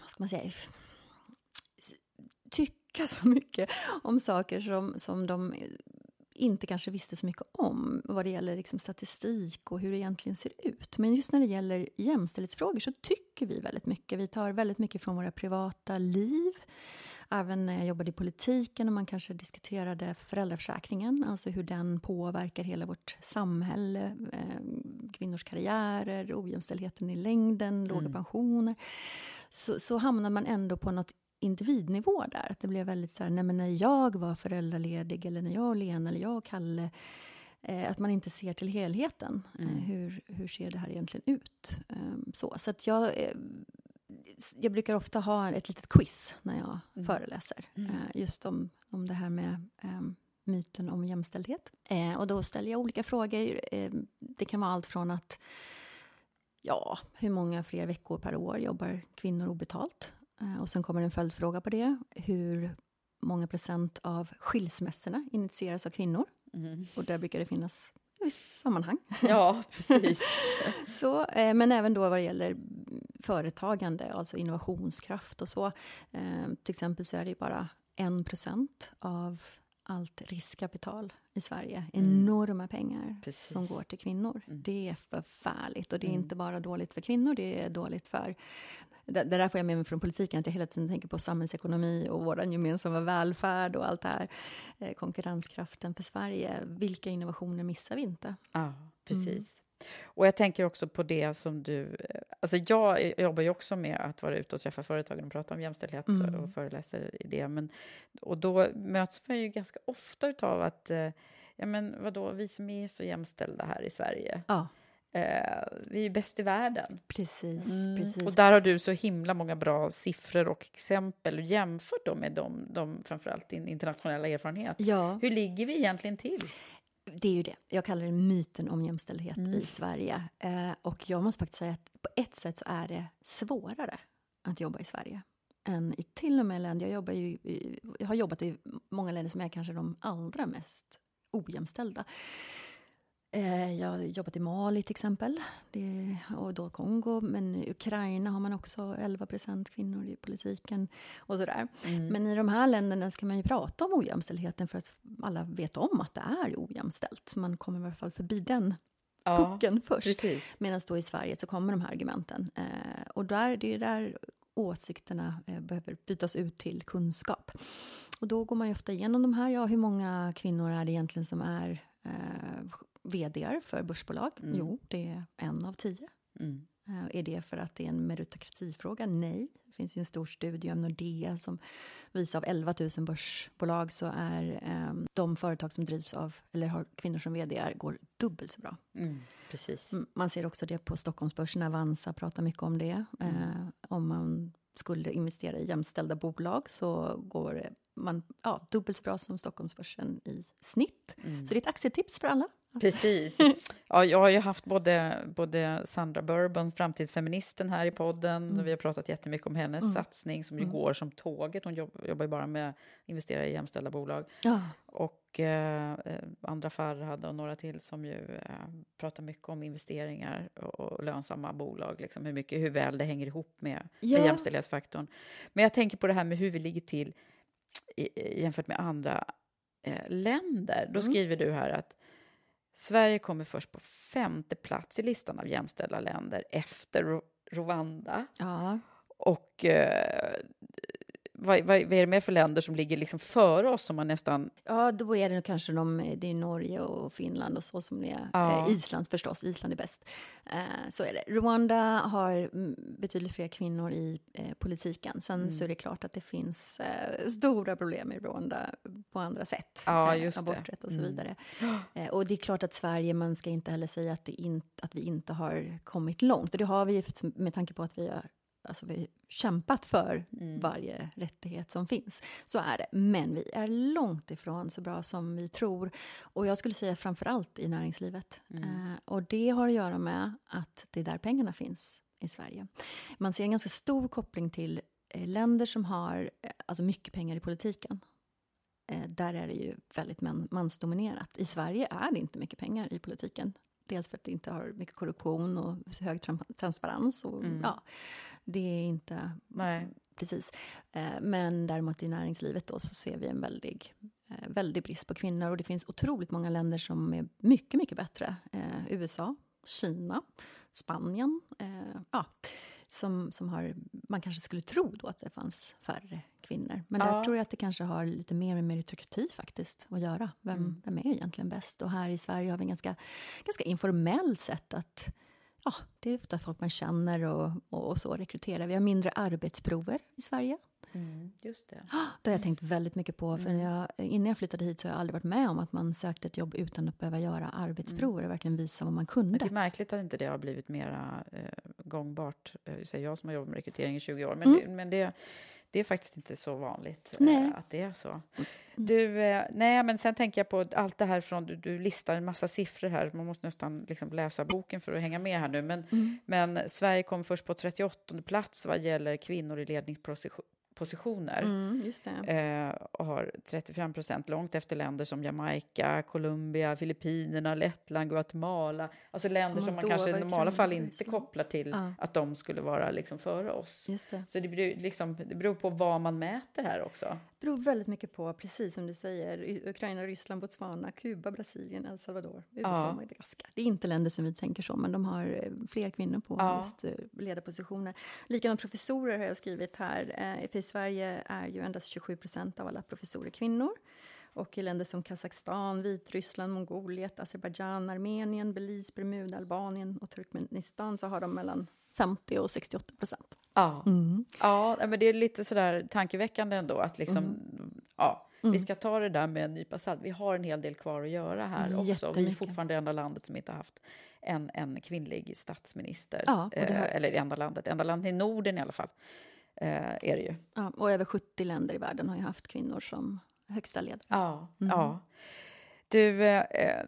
vad ska man säga, tycka så mycket om saker som, som de inte kanske visste så mycket om vad det gäller liksom statistik och hur det egentligen ser ut. Men just när det gäller jämställdhetsfrågor så tycker vi väldigt mycket. Vi tar väldigt mycket från våra privata liv. Även när jag jobbade i politiken och man kanske diskuterade föräldraförsäkringen, alltså hur den påverkar hela vårt samhälle, eh, kvinnors karriärer, ojämställdheten i längden, låga mm. pensioner. Så, så hamnar man ändå på något individnivå där. Att det blev väldigt så här, nej men när jag var föräldraledig eller när jag och Lena eller jag och Kalle eh, att man inte ser till helheten. Eh, mm. Eh, hur, hur ser det här egentligen ut? Eh, så så att jag, eh, jag brukar ofta ha ett litet quiz när jag mm. föreläser. Mm. Just om, om det här med myten om jämställdhet. och då ställer jag olika frågor. det kan vara allt från att Ja, hur många fler veckor per år jobbar kvinnor obetalt? Eh, och sen kommer en följdfråga på det. Hur många procent av skilsmässorna initieras av kvinnor? Mm. Och där brukar det finnas ett visst sammanhang. Ja, precis. så, eh, men även då vad det gäller företagande, alltså innovationskraft och så. Eh, till exempel så är det bara en procent av allt riskkapital i Sverige. Mm. Enorma pengar Precis. som går till kvinnor. Mm. Det är förfärligt. Och det är mm. inte bara dåligt för kvinnor, det är dåligt för det, det där får jag med mig från politiken, att jag hela tiden tänker på samhällsekonomi och vår gemensamma välfärd och allt det här. Eh, konkurrenskraften för Sverige. Vilka innovationer missar vi inte? Ja, precis. Och jag tänker också på det som du... Eh, alltså jag jobbar ju också med att vara ute och träffa företagen och prata om jämställdhet mm. och föreläser i det. Men, och då möts man ju ganska ofta av att eh, ja men vadå, vi som är så jämställda här i Sverige. Ja. Eh, vi är bäst i världen. Precis, mm. precis. Och där har du så himla många bra siffror och exempel jämfört då med de, de, framförallt din internationella erfarenhet. Ja. Hur ligger vi egentligen till? Det är ju det. Jag kallar det myten om jämställdhet mm. i Sverige. Eh, och jag måste faktiskt säga att på ett sätt så är det svårare att jobba i Sverige än i till och med länder. Jag, jobbar ju, jag har jobbat i många länder som är kanske de allra mest ojämställda. Eh, jag har jobbat i Mali till exempel, det, och då Kongo. Men i Ukraina har man också 11% kvinnor i politiken. och sådär. Mm. Men i de här länderna ska man ju prata om ojämställdheten för att alla vet om att det är ojämställt. Man kommer i alla fall förbi den ja, pucken först. Medan då i Sverige så kommer de här argumenten. Eh, och där, det är där åsikterna eh, behöver bytas ut till kunskap. Och då går man ju ofta igenom de här. Ja, hur många kvinnor är det egentligen som är vd för börsbolag? Mm. Jo, det är en av tio. Mm. Uh, är det för att det är en meritokratifråga? Nej. Det finns ju en stor studie om Nordea som visar av 11 000 börsbolag så är um, de företag som drivs av, eller har kvinnor som vd går dubbelt så bra. Mm, precis. Man ser också det på Stockholmsbörsen, Avanza pratar mycket om det. Uh, om man skulle investera i jämställda bolag så går man ja, dubbelt så bra som Stockholmsbörsen i snitt. Mm. Så det är ett aktietips för alla. Precis. Ja, jag har ju haft både, både Sandra Bourbon, framtidsfeministen, här i podden. Mm. Vi har pratat jättemycket om hennes mm. satsning som ju mm. går som tåget. Hon jobb, jobbar ju bara med att investera i jämställda bolag. Ja. Och eh, andra Farhad och några till som ju eh, pratar mycket om investeringar och, och lönsamma bolag. Liksom hur, mycket, hur väl det hänger ihop med, ja. med jämställdhetsfaktorn. Men jag tänker på det här med hur vi ligger till i, jämfört med andra eh, länder. Då mm. skriver du här att Sverige kommer först på femte plats i listan av jämställda länder efter Rwanda. Ja. Och eh, vad, vad, vad, är det mer för länder som ligger liksom före oss som man nästan... Ja, då är det kanske de, det är Norge och Finland och så som det är. Ja. Eh, Island förstås, Island är bäst. Eh, så är det. Rwanda har betydligt fler kvinnor i eh, politiken. Sen mm. så är det klart att det finns eh, stora problem i Rwanda på andra sätt. Ja, eh, just aborträtt och så mm. vidare. Eh, och det är klart att Sverige, man ska inte heller säga att, in, att vi inte har kommit långt. Och det har vi med tanke på att vi har alltså vi kämpat för mm. varje rättighet som finns. Så är det. Men vi är långt ifrån så bra som vi tror. Och jag skulle säga framför allt i näringslivet. Mm. Eh, och det har att göra med att det är där pengarna finns i Sverige. Man ser en ganska stor koppling till eh, länder som har eh, alltså mycket pengar i politiken. Eh, där är det ju väldigt man, mansdominerat. I Sverige är det inte mycket pengar i politiken. Dels för att det inte har mycket korruption och hög transparens. Och, mm. ja, det är inte... Nej. Precis. Eh, men däremot i näringslivet då så ser vi en väldig eh, väldig brist på kvinnor och det finns otroligt många länder som är mycket, mycket bättre. Eh, USA, Kina, Spanien. Ja, som, som har, man kanske skulle tro då att det fanns färre kvinnor. Men ja. där tror jag att det kanske har lite mer med meritokrati faktiskt att göra. Vem, mm. vem är egentligen bäst? Och här i Sverige har vi en ganska, ganska informellt sätt att ja, det är ofta folk man känner och, och, och så rekryterar. Vi har mindre arbetsprover i Sverige. Mm, just det. Det har jag tänkt väldigt mycket på. För mm. jag, innan jag flyttade hit så har jag aldrig varit med om att man sökte ett jobb utan att behöva göra arbetsprover och verkligen visa vad man kunde. Det är märkligt att inte det har blivit mer eh, gångbart. Eh, säger jag som har jobbat med rekrytering i 20 år. Men, mm. det, men det, det är faktiskt inte så vanligt eh, att det är så. Mm. Du, eh, nej, men sen tänker jag på allt det här från, du, du listar en massa siffror här, man måste nästan liksom läsa boken för att hänga med här nu, men, mm. men Sverige kom först på 38 plats vad gäller kvinnor i ledningsposition positioner. Mm, eh, och har 35 procent, långt efter länder som Jamaica, Colombia, Filippinerna, Lettland, Guatemala. Alltså länder som man kanske i normala fall inte kopplar till ja. att de skulle vara liksom före oss. Det. Så det beror, liksom, det beror på vad man mäter här också. Det beror väldigt mycket på, precis som du säger, Ukraina, Ryssland, Botswana, Kuba, Brasilien, El Salvador, USA, ja. Madagaskar. Det är inte länder som vi tänker så, men de har eh, fler kvinnor på ja. just eh, ledarpositioner. Likadant professorer har jag skrivit här. I Sverige är ju endast 27 procent av alla professorer kvinnor. Och i länder som Kazakstan, Vitryssland, Mongoliet, Azerbajdzjan, Armenien, Belize, Bermuda, Albanien och Turkmenistan så har de mellan 50 och 68 procent. Ja. Mm. ja, men det är lite sådär tankeväckande ändå att liksom, mm. ja, Mm. Vi ska ta det där med en nypa salt. Vi har en hel del kvar att göra här också. Vi är fortfarande det enda landet som inte har haft en, en kvinnlig statsminister. Ja, eh, eller enda landet, enda landet i Norden i alla fall eh, är det ju. Ja, och över 70 länder i världen har ju haft kvinnor som högsta ledare. Ja, mm. ja. Du, eh,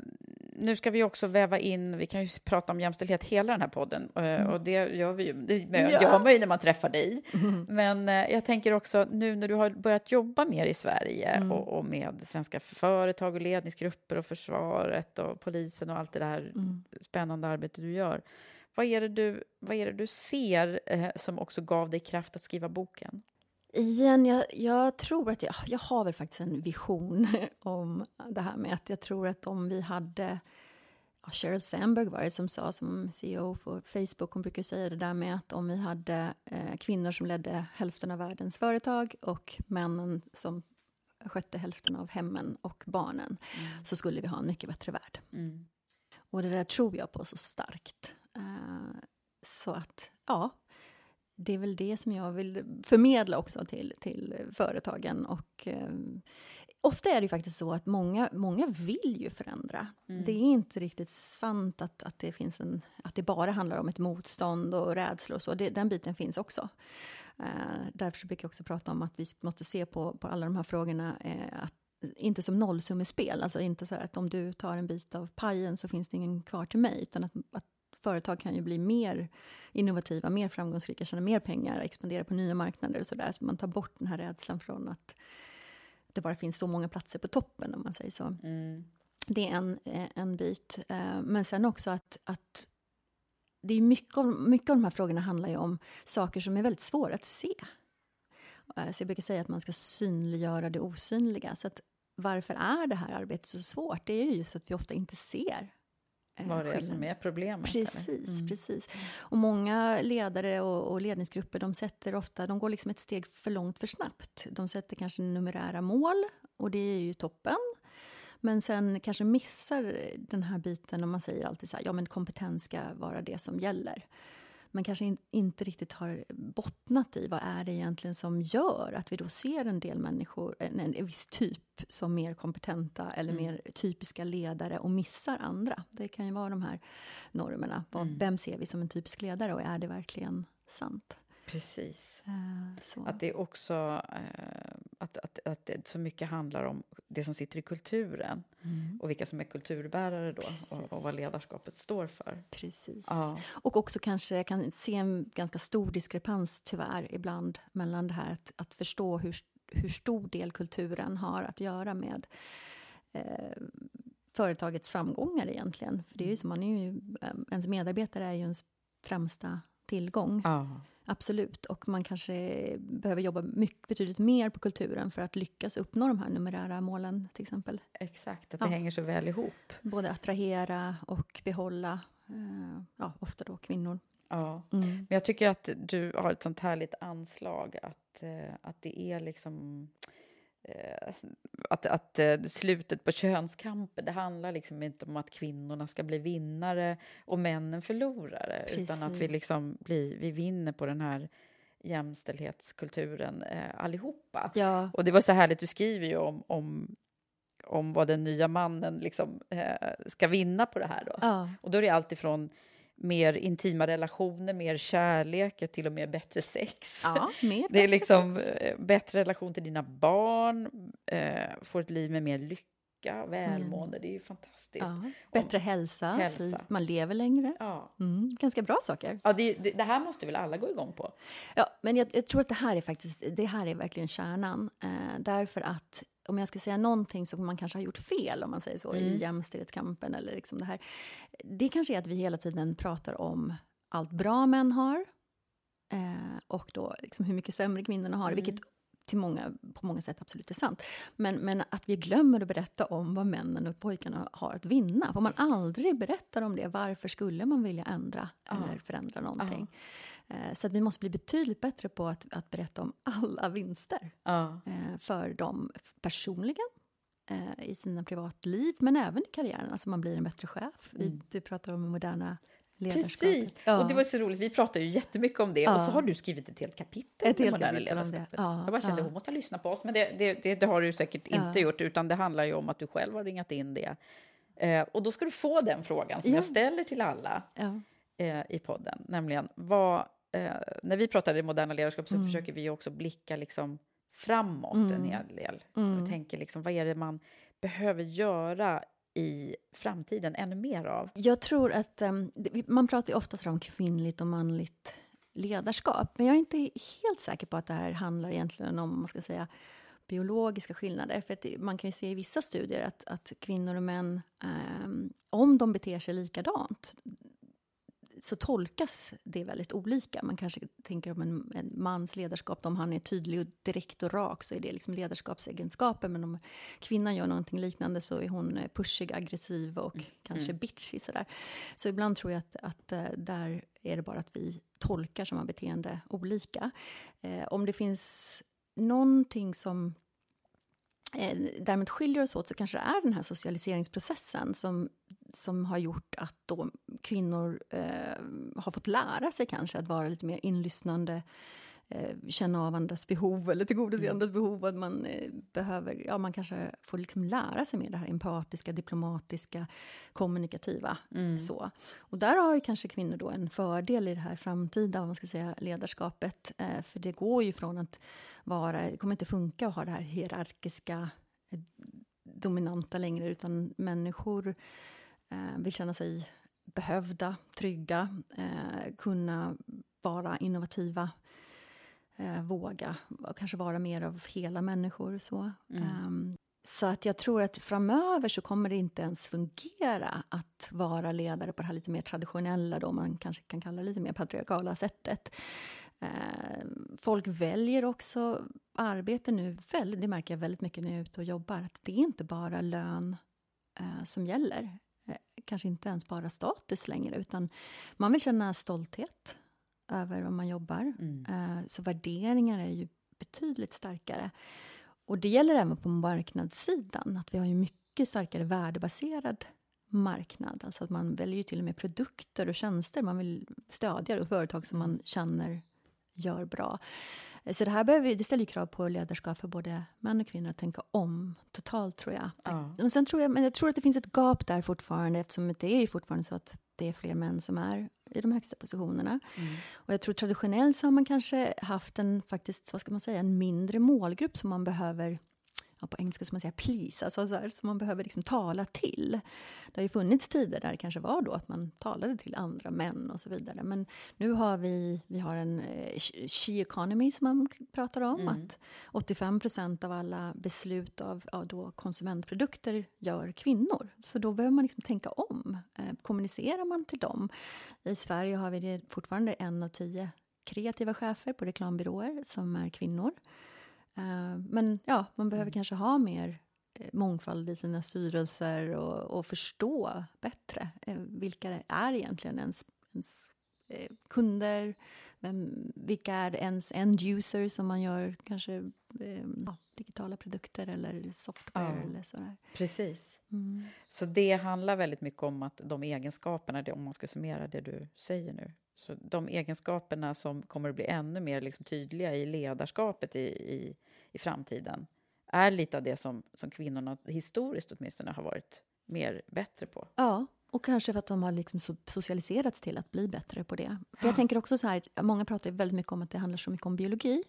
nu ska vi också väva in, vi kan ju prata om jämställdhet hela den här podden, eh, mm. och det gör vi ju, det ja. gör man ju när man träffar dig. Mm. Men eh, jag tänker också, nu när du har börjat jobba mer i Sverige mm. och, och, med svenska företag och ledningsgrupper och försvaret och polisen och allt det där mm. spännande arbete du gör, vad är det du, vad är det du ser eh, som också gav dig kraft att skriva boken? Igen, jag, jag, tror att jag, jag har väl faktiskt en vision om det här med att jag tror att om vi hade ja, Sheryl Sandberg var det som sa som CEO för Facebook, hon brukar säga det där med att om vi hade eh, kvinnor som ledde hälften av världens företag och männen som skötte hälften av hemmen och barnen, mm. så skulle vi ha en mycket bättre värld. Mm. Och det där tror jag på så starkt. Uh, så att, ja, det är väl det som jag vill förmedla också till, till företagen. Och, eh, ofta är det ju faktiskt så att många, många vill ju förändra. Mm. Det är inte riktigt sant att, att, det finns en, att det bara handlar om ett motstånd och rädsla och så. Det, den biten finns också. Eh, därför brukar jag också prata om att vi måste se på, på alla de här frågorna eh, att inte som nollsummespel, alltså inte så att om du tar en bit av pajen så finns det ingen kvar till mig, utan att, att företag kan ju bli mer innovativa, mer framgångsrika, tjäna mer pengar, expandera på nya marknader och sådär. Så man tar bort den här rädslan från att det bara finns så många platser på toppen, om man säger så. Mm. Det är en, eh, en bit. Eh, men sen också att, att det är mycket, av, mycket av de här frågorna handlar ju om saker som är väldigt svåra att se. Eh, så jag brukar säga att man ska synliggöra det osynliga. Så att varför är det här arbetet så svårt? Det är ju just att vi ofta inte ser Vad det är som är problemet? Precis, mm. precis. Och många ledare och, och, ledningsgrupper de sätter ofta, de går liksom ett steg för långt för snabbt. De sätter kanske numerära mål och det är ju toppen. Men sen kanske missar den här biten om man säger alltid så här, ja men kompetens ska vara det som gäller men kanske in, inte riktigt har bottnat i vad är det egentligen som gör att vi då ser en del människor, en, en viss typ, som mer kompetenta eller mm. mer typiska ledare och missar andra. Det kan ju vara de här normerna. Mm. Vem ser vi som en typisk ledare och är det verkligen sant? Precis. Uh, att det också uh, att, att, att det så mycket handlar om det som sitter i kulturen mm. och vilka som är kulturbärare då och, och, vad ledarskapet står för. Precis. Ja. Och också kanske jag kan se en ganska stor diskrepans tyvärr ibland mellan det här att, att förstå hur, hur stor del kulturen har att göra med eh, företagets framgångar egentligen. För det är ju mm. som man är ju, ens medarbetare är ju ens främsta tillgång. Ja. Absolut, och man kanske behöver jobba mycket, betydligt mer på kulturen för att lyckas uppnå de här numerära målen till exempel. Exakt, att det ja. hänger så väl ihop. Både attrahera och behålla, eh, ja, ofta då kvinnor. Ja, mm. men jag tycker att du har ett sånt härligt anslag att, eh, att det är liksom att, att eh, slutet på könskampen, det handlar liksom inte om att kvinnorna ska bli vinnare och männen förlorare, Precis. utan att vi liksom blir, vi vinner på den här jämställdhetskulturen eh, allihopa. Ja. Och det var så härligt, du skriver ju om, om, om vad den nya mannen liksom, eh, ska vinna på det här då. Ja. Och då är det alltifrån mer intima relationer, mer kärlek, till och med bättre sex. Ja, mer det är liksom sex. Eh, bättre relation till dina barn, eh, får ett liv med mer lycka, välmående. Mm. Det är ju fantastiskt. Ja, bättre Om, hälsa, hälsa. man lever längre. Ja. Mm, ganska bra saker. Ja, det, det, det, här måste väl alla gå igång på? Ja, men jag, jag, tror att det här är faktiskt, det här är verkligen kärnan. Eh, därför att om jag ska säga någonting som man kanske har gjort fel om man säger så, mm. i jämställdhetskampen eller liksom det här. Det kanske är att vi hela tiden pratar om allt bra män har eh, och då liksom hur mycket sämre kvinnorna har, mm. vilket till många, på många sätt absolut är sant. Men, men att vi glömmer att berätta om vad männen och pojkarna har att vinna. Om man aldrig berättar om det, varför skulle man vilja ändra ja. eller förändra någonting? Ja. Eh, så att vi måste bli betydligt bättre på att, att berätta om alla vinster ja. Eh, för dem personligen, eh, i sina privatliv, men även i karriären. Alltså man blir en bättre chef. Mm. Du pratar om moderna Precis! Ja. Och det var så roligt, vi pratar ju jättemycket om det ja. och så har du skrivit ett helt kapitel ett helt moderna ledarskapet. Ja. Jag bara kände, ja. hon måste lyssna på oss, men det, det, det, det har du säkert inte gjort, utan det handlar ju om att du själv har ringat in det. Eh, och då ska du få den frågan som jag ställer till alla eh, i podden, nämligen vad eh, när vi pratar i moderna ledarskap så mm. försöker vi också blicka liksom framåt mm. en hel del. Mm. Och tänker liksom, vad är det man behöver göra i framtiden ännu mer av? Jag tror att um, man pratar ju oftast om kvinnligt och manligt ledarskap, men jag är inte helt säker på att det här handlar egentligen om, man ska säga, biologiska skillnader. För att man kan ju se i vissa studier att, att kvinnor och män, um, om de beter sig likadant, så tolkas det väldigt olika. Man kanske tänker om en, en, mans ledarskap, om han är tydlig och direkt och rak så är det liksom ledarskapsegenskaper. Men om kvinnan gör någonting liknande så är hon eh, pushig, aggressiv och mm. kanske mm. bitchy. Sådär. Så ibland tror jag att, att eh, där är det bara att vi tolkar samma beteende olika. Eh, om det finns någonting som eh, därmed skiljer oss åt så kanske det är den här socialiseringsprocessen som, som har gjort att då kvinnor eh, har fått lära sig kanske att vara lite mer inlyssnande känna av andras behov eller tillgodose mm. andras behov. Att man eh, behöver, ja man kanske får liksom lära sig mer det här empatiska, diplomatiska, kommunikativa. Mm. Så. Och där har kanske kvinnor då en fördel i det här framtida man ska säga, ledarskapet. Eh, för det går ju från att vara, det kommer inte funka att ha det här hierarkiska eh, dominanta längre, utan människor eh, vill känna sig behövda, trygga, eh, kunna vara innovativa, eh, våga kanske vara mer av hela människor. Så. Mm. Um, så att jag tror att framöver så kommer det inte ens fungera att vara ledare på det här lite mer traditionella, då man kanske kan kalla det lite mer patriarkala sättet. Eh, folk väljer också arbete nu, väldigt, det märker jag väldigt mycket när jag är ute och jobbar, att det är inte bara lön eh, som gäller. Eh, kanske inte ens bara status längre, utan man vill känna stolthet över vad man jobbar. Mm. Eh, så värderingar är ju betydligt starkare. Och det gäller även på marknadssidan, att vi har ju mycket starkare värdebaserad marknad. Alltså att man väljer till och med produkter och tjänster man vill stödja, och företag som man känner gör bra. Så det här behöver, det ställer krav på ledarskap för både män och kvinnor att tänka om totalt, tror jag. Ja. Men, sen tror jag, men jag tror att det finns ett gap där fortfarande eftersom det är ju fortfarande så att det är fler män som är i de högsta positionerna. Mm. Och jag tror traditionellt så har man kanske haft en, faktiskt, vad ska man säga, en mindre målgrupp som man behöver ja, på engelska ska man säga please, alltså så här, som man behöver liksom tala till. Det har ju funnits tider där det kanske var då att man talade till andra män och så vidare. Men nu har vi, vi har en eh, she economy som man pratar om. Mm. Att 85 procent av alla beslut av, av då konsumentprodukter gör kvinnor. Så då behöver man liksom tänka om. Eh, kommunicerar man till dem? I Sverige har vi det fortfarande en av tio kreativa chefer på reklambyråer som är kvinnor. Uh, men ja, man behöver mm. kanske ha mer eh, mångfald i sina styrelser och, och förstå bättre eh, vilka är egentligen ens, ens eh, kunder, vem, vilka är ens end user som man gör kanske eh, ja, digitala produkter eller software ja, eller sådär. Precis. Mm. Så det handlar väldigt mycket om att de egenskaperna, om man ska summera det du säger nu, så de egenskaperna som kommer att bli ännu mer liksom tydliga i ledarskapet i, i, i framtiden är lite av det som, som kvinnorna historiskt åtminstone har varit mer bättre på. Ja, och kanske för att de har liksom socialiserats till att bli bättre på det. För jag tänker också så här, många pratar väldigt mycket om att det handlar så mycket om biologi.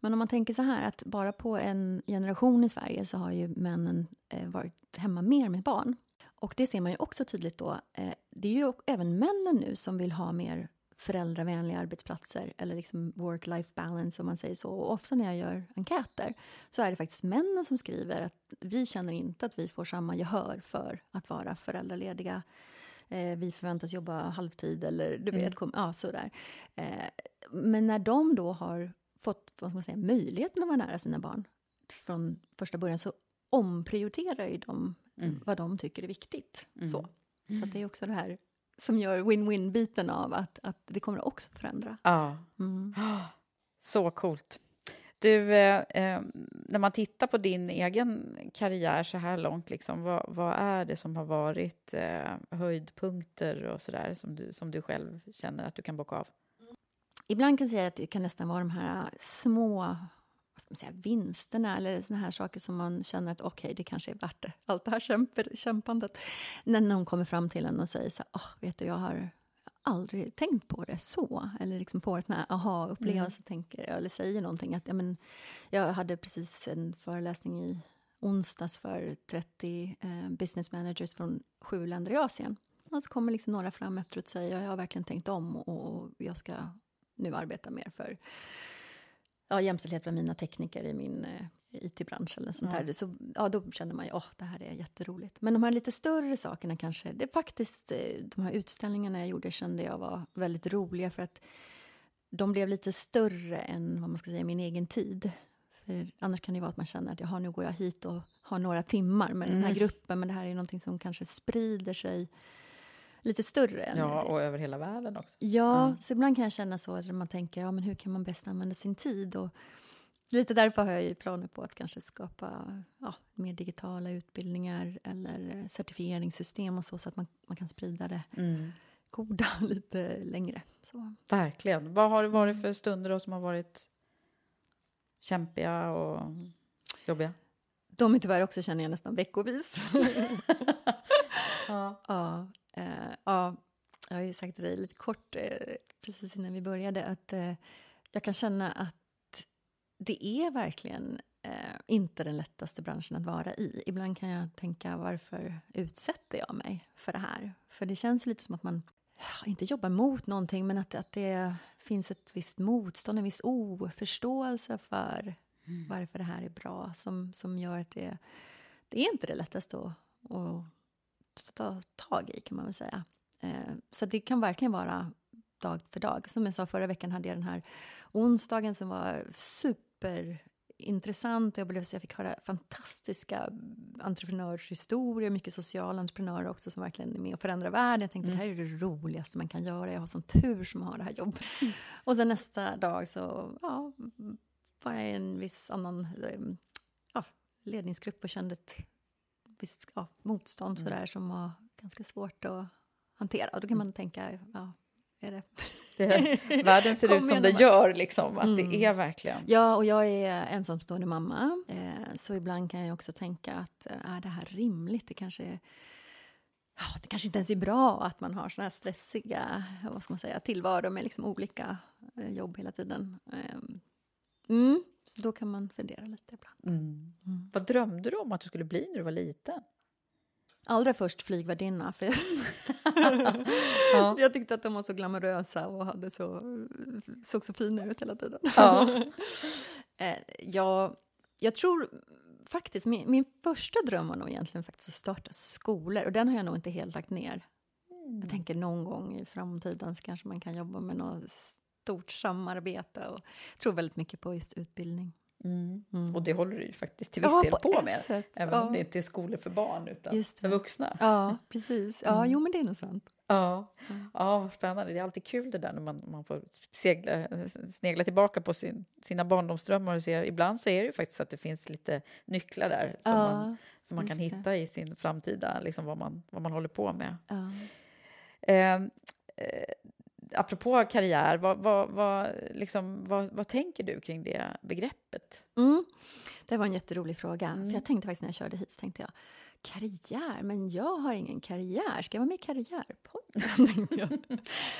Men om man tänker så här att bara på en generation i Sverige så har ju männen eh, varit hemma mer med barn. Och det ser man ju också tydligt då. Eh, det är ju även männen nu som vill ha mer föräldravänliga arbetsplatser eller liksom work-life balance om man säger så. Och ofta när jag gör enkäter så är det faktiskt männen som skriver att vi känner inte att vi får samma gehör för att vara föräldralediga. Eh, vi förväntas jobba halvtid eller du vet, mm. kom, ja, sådär. Eh, men när de då har fått vad ska man säga, möjligheten att vara nära sina barn från första början så omprioriterar ju de mm. vad de tycker är viktigt. Mm. Så, så det är också det här som gör win-win-biten av att, att det kommer också förändra. Ja. Mm. Så coolt. Du, eh, eh, när man tittar på din egen karriär så här långt, liksom, vad, vad är det som har varit eh, höjdpunkter och så där som du, som du själv känner att du kan bocka av? Ibland kan jag säga att det kan nästan vara de här små vad ska man säga, vinsterna eller såna här saker som man känner att okej, okay, det kanske är värt det, allt det här kämpandet. När någon kommer fram till en och säger så här, oh, vet du, jag har aldrig tänkt på det så. Eller liksom får en aha-upplevelse, mm. tänker, eller säger någonting. Att, ja, men, jag hade precis en föreläsning i onsdags för 30 eh, business managers från sju länder i Asien. Och så kommer liksom några fram efteråt och säger, jag har verkligen tänkt om och jag ska nu arbeta mer för ja, jämställdhet bland mina tekniker i min eh, IT-bransch eller sånt ja. där. Så, ja, då känner man ju, åh, det här är jätteroligt. Men de här lite större sakerna kanske, det faktiskt, eh, de här utställningarna jag gjorde kände jag var väldigt roliga för att de blev lite större än vad man ska säga, min egen tid. För annars kan det vara att man känner att jaha, nu går jag hit och har några timmar med mm. den här mm. gruppen, men det här är någonting som kanske sprider sig lite större. Än ja, och över hela världen också. Ja, mm. så ibland kan jag känna så att man tänker, ja men hur kan man bäst använda sin tid? Och lite därför har jag ju planer på att kanske skapa ja, mer digitala utbildningar eller certifieringssystem och så, så att man, man kan sprida det mm. goda lite längre. Så. Verkligen. Vad har det varit mm. för stunder då som har varit kämpiga och jobbiga? De är tyvärr också, känner jag, nästan veckovis. ja. ja. Uh, ja, jag har ju sagt till dig lite kort uh, precis innan vi började att uh, jag kan känna att det är verkligen inte den lättaste branschen att vara i. Ibland kan jag tänka varför utsätter jag mig för det här? För det känns lite som att man inte jobbar mot någonting men att, att det finns ett visst motstånd, en viss oförståelse för mm. varför det här är bra som, som gör att det, det är inte det lättaste att, att ta tag i, kan man väl säga. Eh, så det kan verkligen vara dag för dag. Som jag sa, förra veckan hade jag den här onsdagen som var superintressant. Jag, jag fick höra fantastiska entreprenörshistorier, mycket sociala entreprenörer också som verkligen är med och förändrar världen. Jag tänkte mm. det här är det roligaste man kan göra. Jag har sån tur som har det här jobbet. Mm. Och sen nästa dag så ja, var jag i en viss annan eh, ja, ledningsgrupp och kände ett visst ja, motstånd mm. sådär, som var ganska svårt att hantera. Och då kan mm. man tänka, ja, är det... det världen ser ut som den gör, liksom, att mm. det är verkligen... Ja, och jag är ensamstående mamma, eh, så ibland kan jag också tänka att eh, är det här rimligt? Det kanske är, oh, det kanske inte ens är bra att man har såna här stressiga vad ska man säga, tillvaro med liksom olika eh, jobb hela tiden. Eh, mm då kan man fundera lite ibland. Mm. Mm. Vad drömde du om att du skulle bli när du var liten? Allra först flygvärdinna. För ja. Jag tyckte att de var så glamorösa och hade så, såg så fina ut hela tiden. Ja. Eh, jag, jag tror faktiskt, min, min första dröm var nog egentligen faktiskt att starta skolor och den har jag nog inte helt lagt ner. Mm. Jag tänker någon gång i framtiden så kanske man kan jobba med något stort samarbete och tror väldigt mycket på just utbildning. Mm. Mm. Och det håller du ju faktiskt till viss ja, del på, på med, sätt, även ja. om det inte är skolor för barn utan för vuxna. Ja, precis. Ja, mm. jo men det är nog sant. Ja, mm. ja vad spännande. Det är alltid kul det där när man, man får segla, snegla tillbaka på sin, sina barndomsdrömmar och se. Ibland så är det ju faktiskt så att det finns lite nycklar där som ja, man, som man kan hitta i sin framtida, liksom vad man, vad man håller på med. Ja. Ehm, eh, apropå karriär, vad, vad, vad, liksom, vad, vad, tänker du kring det begreppet? Mm. Det var en jätterolig fråga. Mm. För jag tänkte faktiskt när jag körde hit, tänkte jag, karriär? Men jag har ingen karriär. Ska jag vara med i Karriärpodden?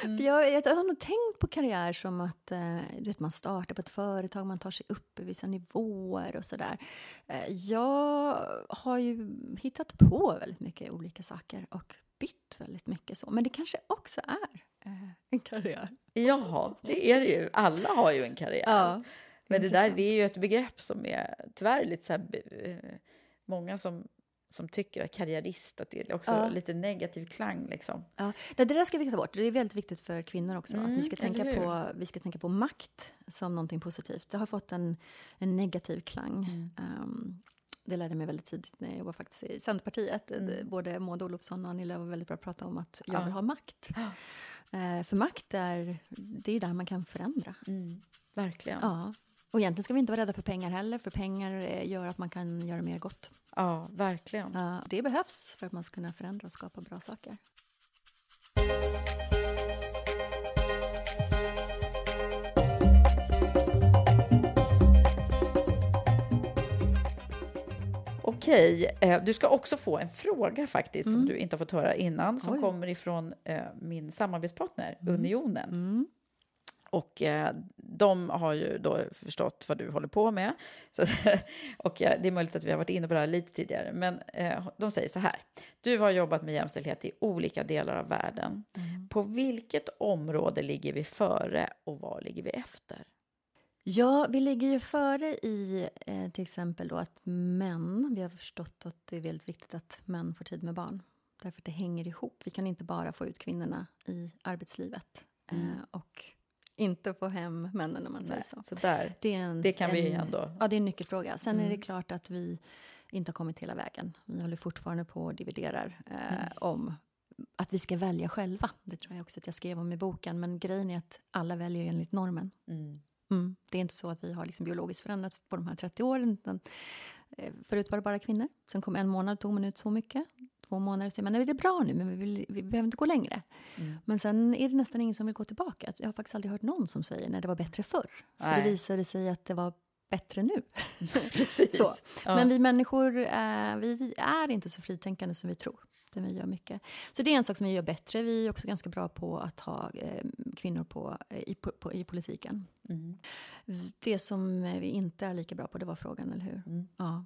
mm. För jag, jag, har nog tänkt på karriär som att eh, vet, man startar på ett företag, man tar sig upp i vissa nivåer och sådär. Eh, jag har ju hittat på väldigt mycket olika saker och bytt väldigt mycket så. Men det kanske också är eh, en karriär. Ja, det är det ju. Alla har ju en karriär. Ja, Men det där det är ju ett begrepp som är tyvärr lite så här, eh, många som som tycker att karriärist, att det är också ja. lite negativ klang. Liksom. Ja. Det, det där ska vi ta bort. Det är väldigt viktigt för kvinnor också. Mm, att vi ska, tänka på, vi ska tänka på makt som någonting positivt. Det har fått en, en negativ klang. Mm. Um, det lärde jag mig väldigt tidigt när jag jobbade faktiskt i Centerpartiet. Mm. Både Maud Olofsson och Annie Lööf var väldigt bra att prata om att jag vill ha makt. Uh, för makt är, det är där man kan förändra. Mm. Verkligen. Ja. Och egentligen ska vi inte vara rädda för pengar heller, för pengar eh, gör att man kan göra mer gott. Ja, verkligen. Ja, det behövs för att man ska kunna förändra och skapa bra saker. Okej, eh, du ska också få en fråga faktiskt mm. som du inte har fått höra innan som Oj. kommer ifrån eh, min samarbetspartner mm. Unionen. Mm. Och eh, de har ju då förstått vad du håller på med. Så, och det är möjligt att vi har varit inne på det här lite tidigare. Men eh, de säger så här. Du har jobbat med jämställdhet i olika delar av världen. Mm. På vilket område ligger vi före och var ligger vi efter? Ja, vi ligger ju före i eh, till exempel då att män, vi har förstått att det är väldigt viktigt att män får tid med barn. Därför att det hänger ihop. Vi kan inte bara få ut kvinnorna i arbetslivet. Mm. Eh, och inte få hem männen, om man säger så. så där. Det, är en, det kan en, vi ändå... Ja, det är en nyckelfråga. Sen mm. är det klart att vi inte har kommit hela vägen. Vi håller fortfarande på och dividerar eh, mm. om att vi ska välja själva. Det tror jag också att jag skrev om i boken. Men grejen är att alla väljer enligt normen. Mm. Mm. Det är inte så att vi har liksom biologiskt förändrat på de här 30 åren. Utan, eh, förut var det bara kvinnor. Sen kom en månad, tog man ut så mycket två månader säger man att det är bra nu, men vi, vill, vi behöver inte gå längre. Mm. Men sen är det nästan ingen som vill gå tillbaka. Jag har faktiskt aldrig hört någon som säger när det var bättre förr. För Nej. det visade sig att det var bättre nu. Precis. Så. Ja. Men vi människor eh, vi är inte så fritänkande som vi tror. Det vi gör mycket. Så det är en sak som vi gör bättre. Vi är också ganska bra på att ha eh, kvinnor på, eh, i, på, i politiken. Mm. Det som vi inte är lika bra på, det var frågan, eller hur? Mm. Ja.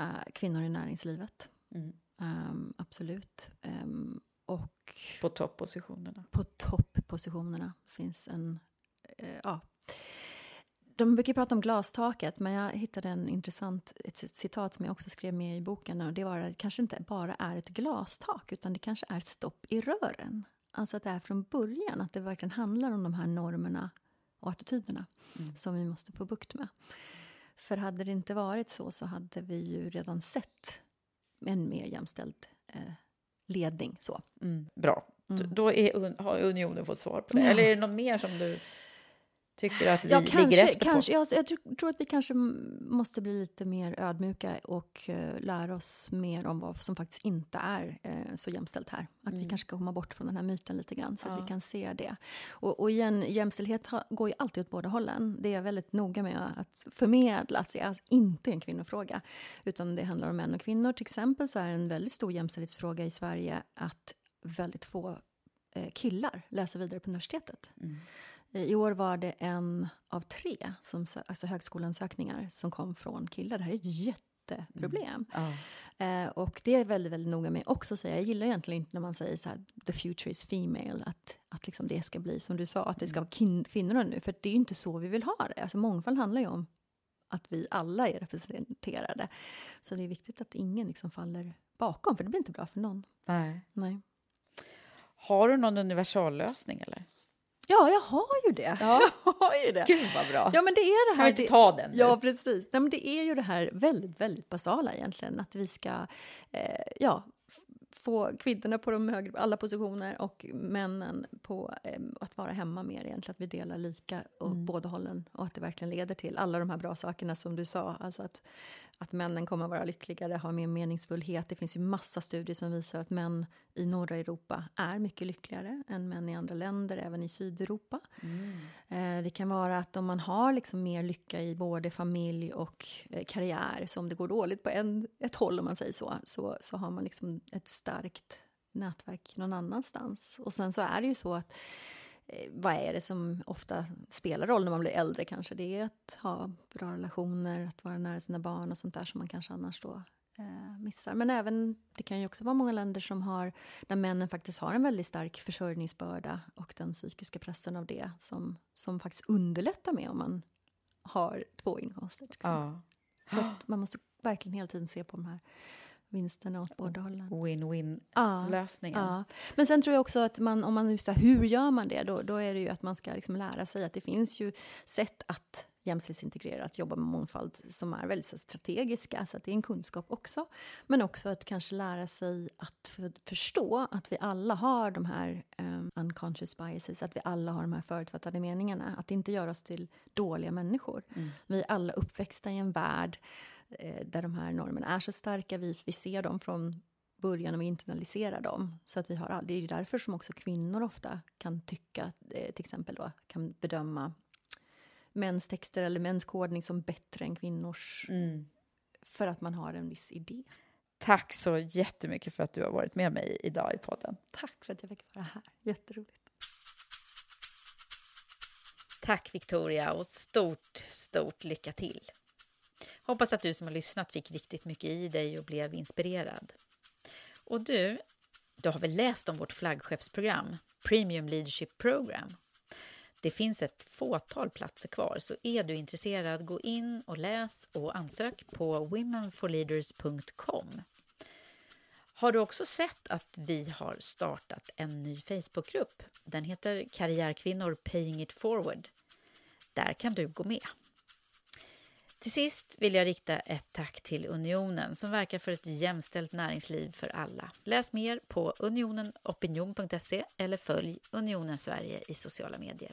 Uh, kvinnor i näringslivet. Mm. Um, absolut. Um, och på toppositionerna? På toppositionerna finns en... Uh, ja. De brukar prata om glastaket, men jag hittade en intressant, ett citat som jag också skrev med i boken. Och det var att det kanske inte bara är ett glastak, utan det kanske är stopp i rören. Alltså att det är från början, att det verkligen handlar om de här normerna och attityderna mm. som vi måste få bukt med. För hade det inte varit så, så hade vi ju redan sett en mer jämställd eh, ledning. Så. Mm, bra. Mm. Då är, har Unionen fått svar på det. Eller är det något mer som du tycker att vi ja, kanske, ligger efter kanske, på? Jag, jag tror, tror, att vi kanske måste bli lite mer ödmjuka och uh, lära oss mer om vad som faktiskt inte är uh, så jämställt här. Att mm. vi kanske ska komma bort från den här myten lite grann så ja. att vi kan se det. Och, och igen, jämställdhet ha, går ju alltid åt båda hållen. Det är jag väldigt noga med att förmedla att det är alltså inte en kvinnofråga, utan det handlar om män och kvinnor. Till exempel så är en väldigt stor jämställdhetsfråga i Sverige att väldigt få eh, killar läser vidare på universitetet. Mm. I år var det en av tre som, alltså högskolansökningar som kom från killar. Det här är ett jätteproblem. Mm. Eh, och det är väldigt, väldigt noga med också att säga. Jag gillar egentligen inte när man säger så här, the future is female, att, att liksom det ska bli som du sa, att det ska vara kvinnorna nu. För det är ju inte så vi vill ha det. Alltså mångfald handlar ju om att vi alla är representerade. Så det är viktigt att ingen liksom faller bakom, för det blir inte bra för någon. Nej. Nej. Har du någon universallösning eller? Ja, jag har ju det. Ja. Jag har ju det. Gud vad bra. Ja, men det är det här. Kan vi inte ta den nu? Ja, precis. Nej, men det är ju det här väldigt, väldigt basala egentligen, att vi ska, eh, ja, få kvinnorna på de högre, alla positioner och männen på eh, att vara hemma mer egentligen, att vi delar lika åt mm. båda hållen och att det verkligen leder till alla de här bra sakerna som du sa, alltså att att männen kommer att vara lyckligare, ha mer meningsfullhet. Det finns ju massa studier som visar att män i norra Europa är mycket lyckligare än män i andra länder, även i Sydeuropa. Mm. Eh, det kan vara att om man har liksom mer lycka i både familj och eh, karriär, så om det går dåligt på en, ett håll om man säger så, så, så har man liksom ett starkt nätverk någon annanstans. Och sen så är det ju så att vad är det som ofta spelar roll när man blir äldre kanske? Det är att ha bra relationer, att vara nära sina barn och sånt där som man kanske annars då eh, missar. Men även, det kan ju också vara många länder som har, där männen faktiskt har en väldigt stark försörjningsbörda och den psykiska pressen av det som, som faktiskt underlättar med om man har två inkomster. Ja. Så man måste verkligen hela tiden se på de här vinsterna åt båda hållen. Win-win-lösningen. Ja, ja. Men sen tror jag också att man, om man just hur gör man det? Då, då är det ju att man ska liksom lära sig att det finns ju sätt att jämställdhetsintegrera, att jobba med mångfald som är väldigt strategiska, så att det är en kunskap också. Men också att kanske lära sig att för, förstå att vi alla har de här um, unconscious biases, att vi alla har de här förutfattade meningarna, att inte göra oss till dåliga människor. Mm. Vi är alla uppväxta i en värld där de här normerna är så starka. Vi, vi ser dem från början och vi internaliserar dem. Så att vi har, det är därför som också kvinnor ofta kan tycka, eh, till exempel då, kan bedöma mäns texter eller mäns kodning som bättre än kvinnors. Mm. För att man har en viss idé. Tack så jättemycket för att du har varit med mig idag i podden. Tack för att jag fick vara här. Jätteroligt. Tack Victoria och stort, stort lycka till. Hoppas att du som har lyssnat fick riktigt mycket i dig och blev inspirerad. Och du, du har väl läst om vårt flaggskeppsprogram, Premium Leadership Program? Det finns ett fåtal platser kvar, så är du intresserad, gå in och läs och ansök på womenforleaders.com. Har du också sett att vi har startat en ny Facebookgrupp? Den heter Karriärkvinnor Paying It Forward. Där kan du gå med. Till sist vill jag rikta ett tack till Unionen som verkar för ett jämställt näringsliv för alla. Läs mer på unionenopinion.se eller följ Unionen Sverige i sociala medier.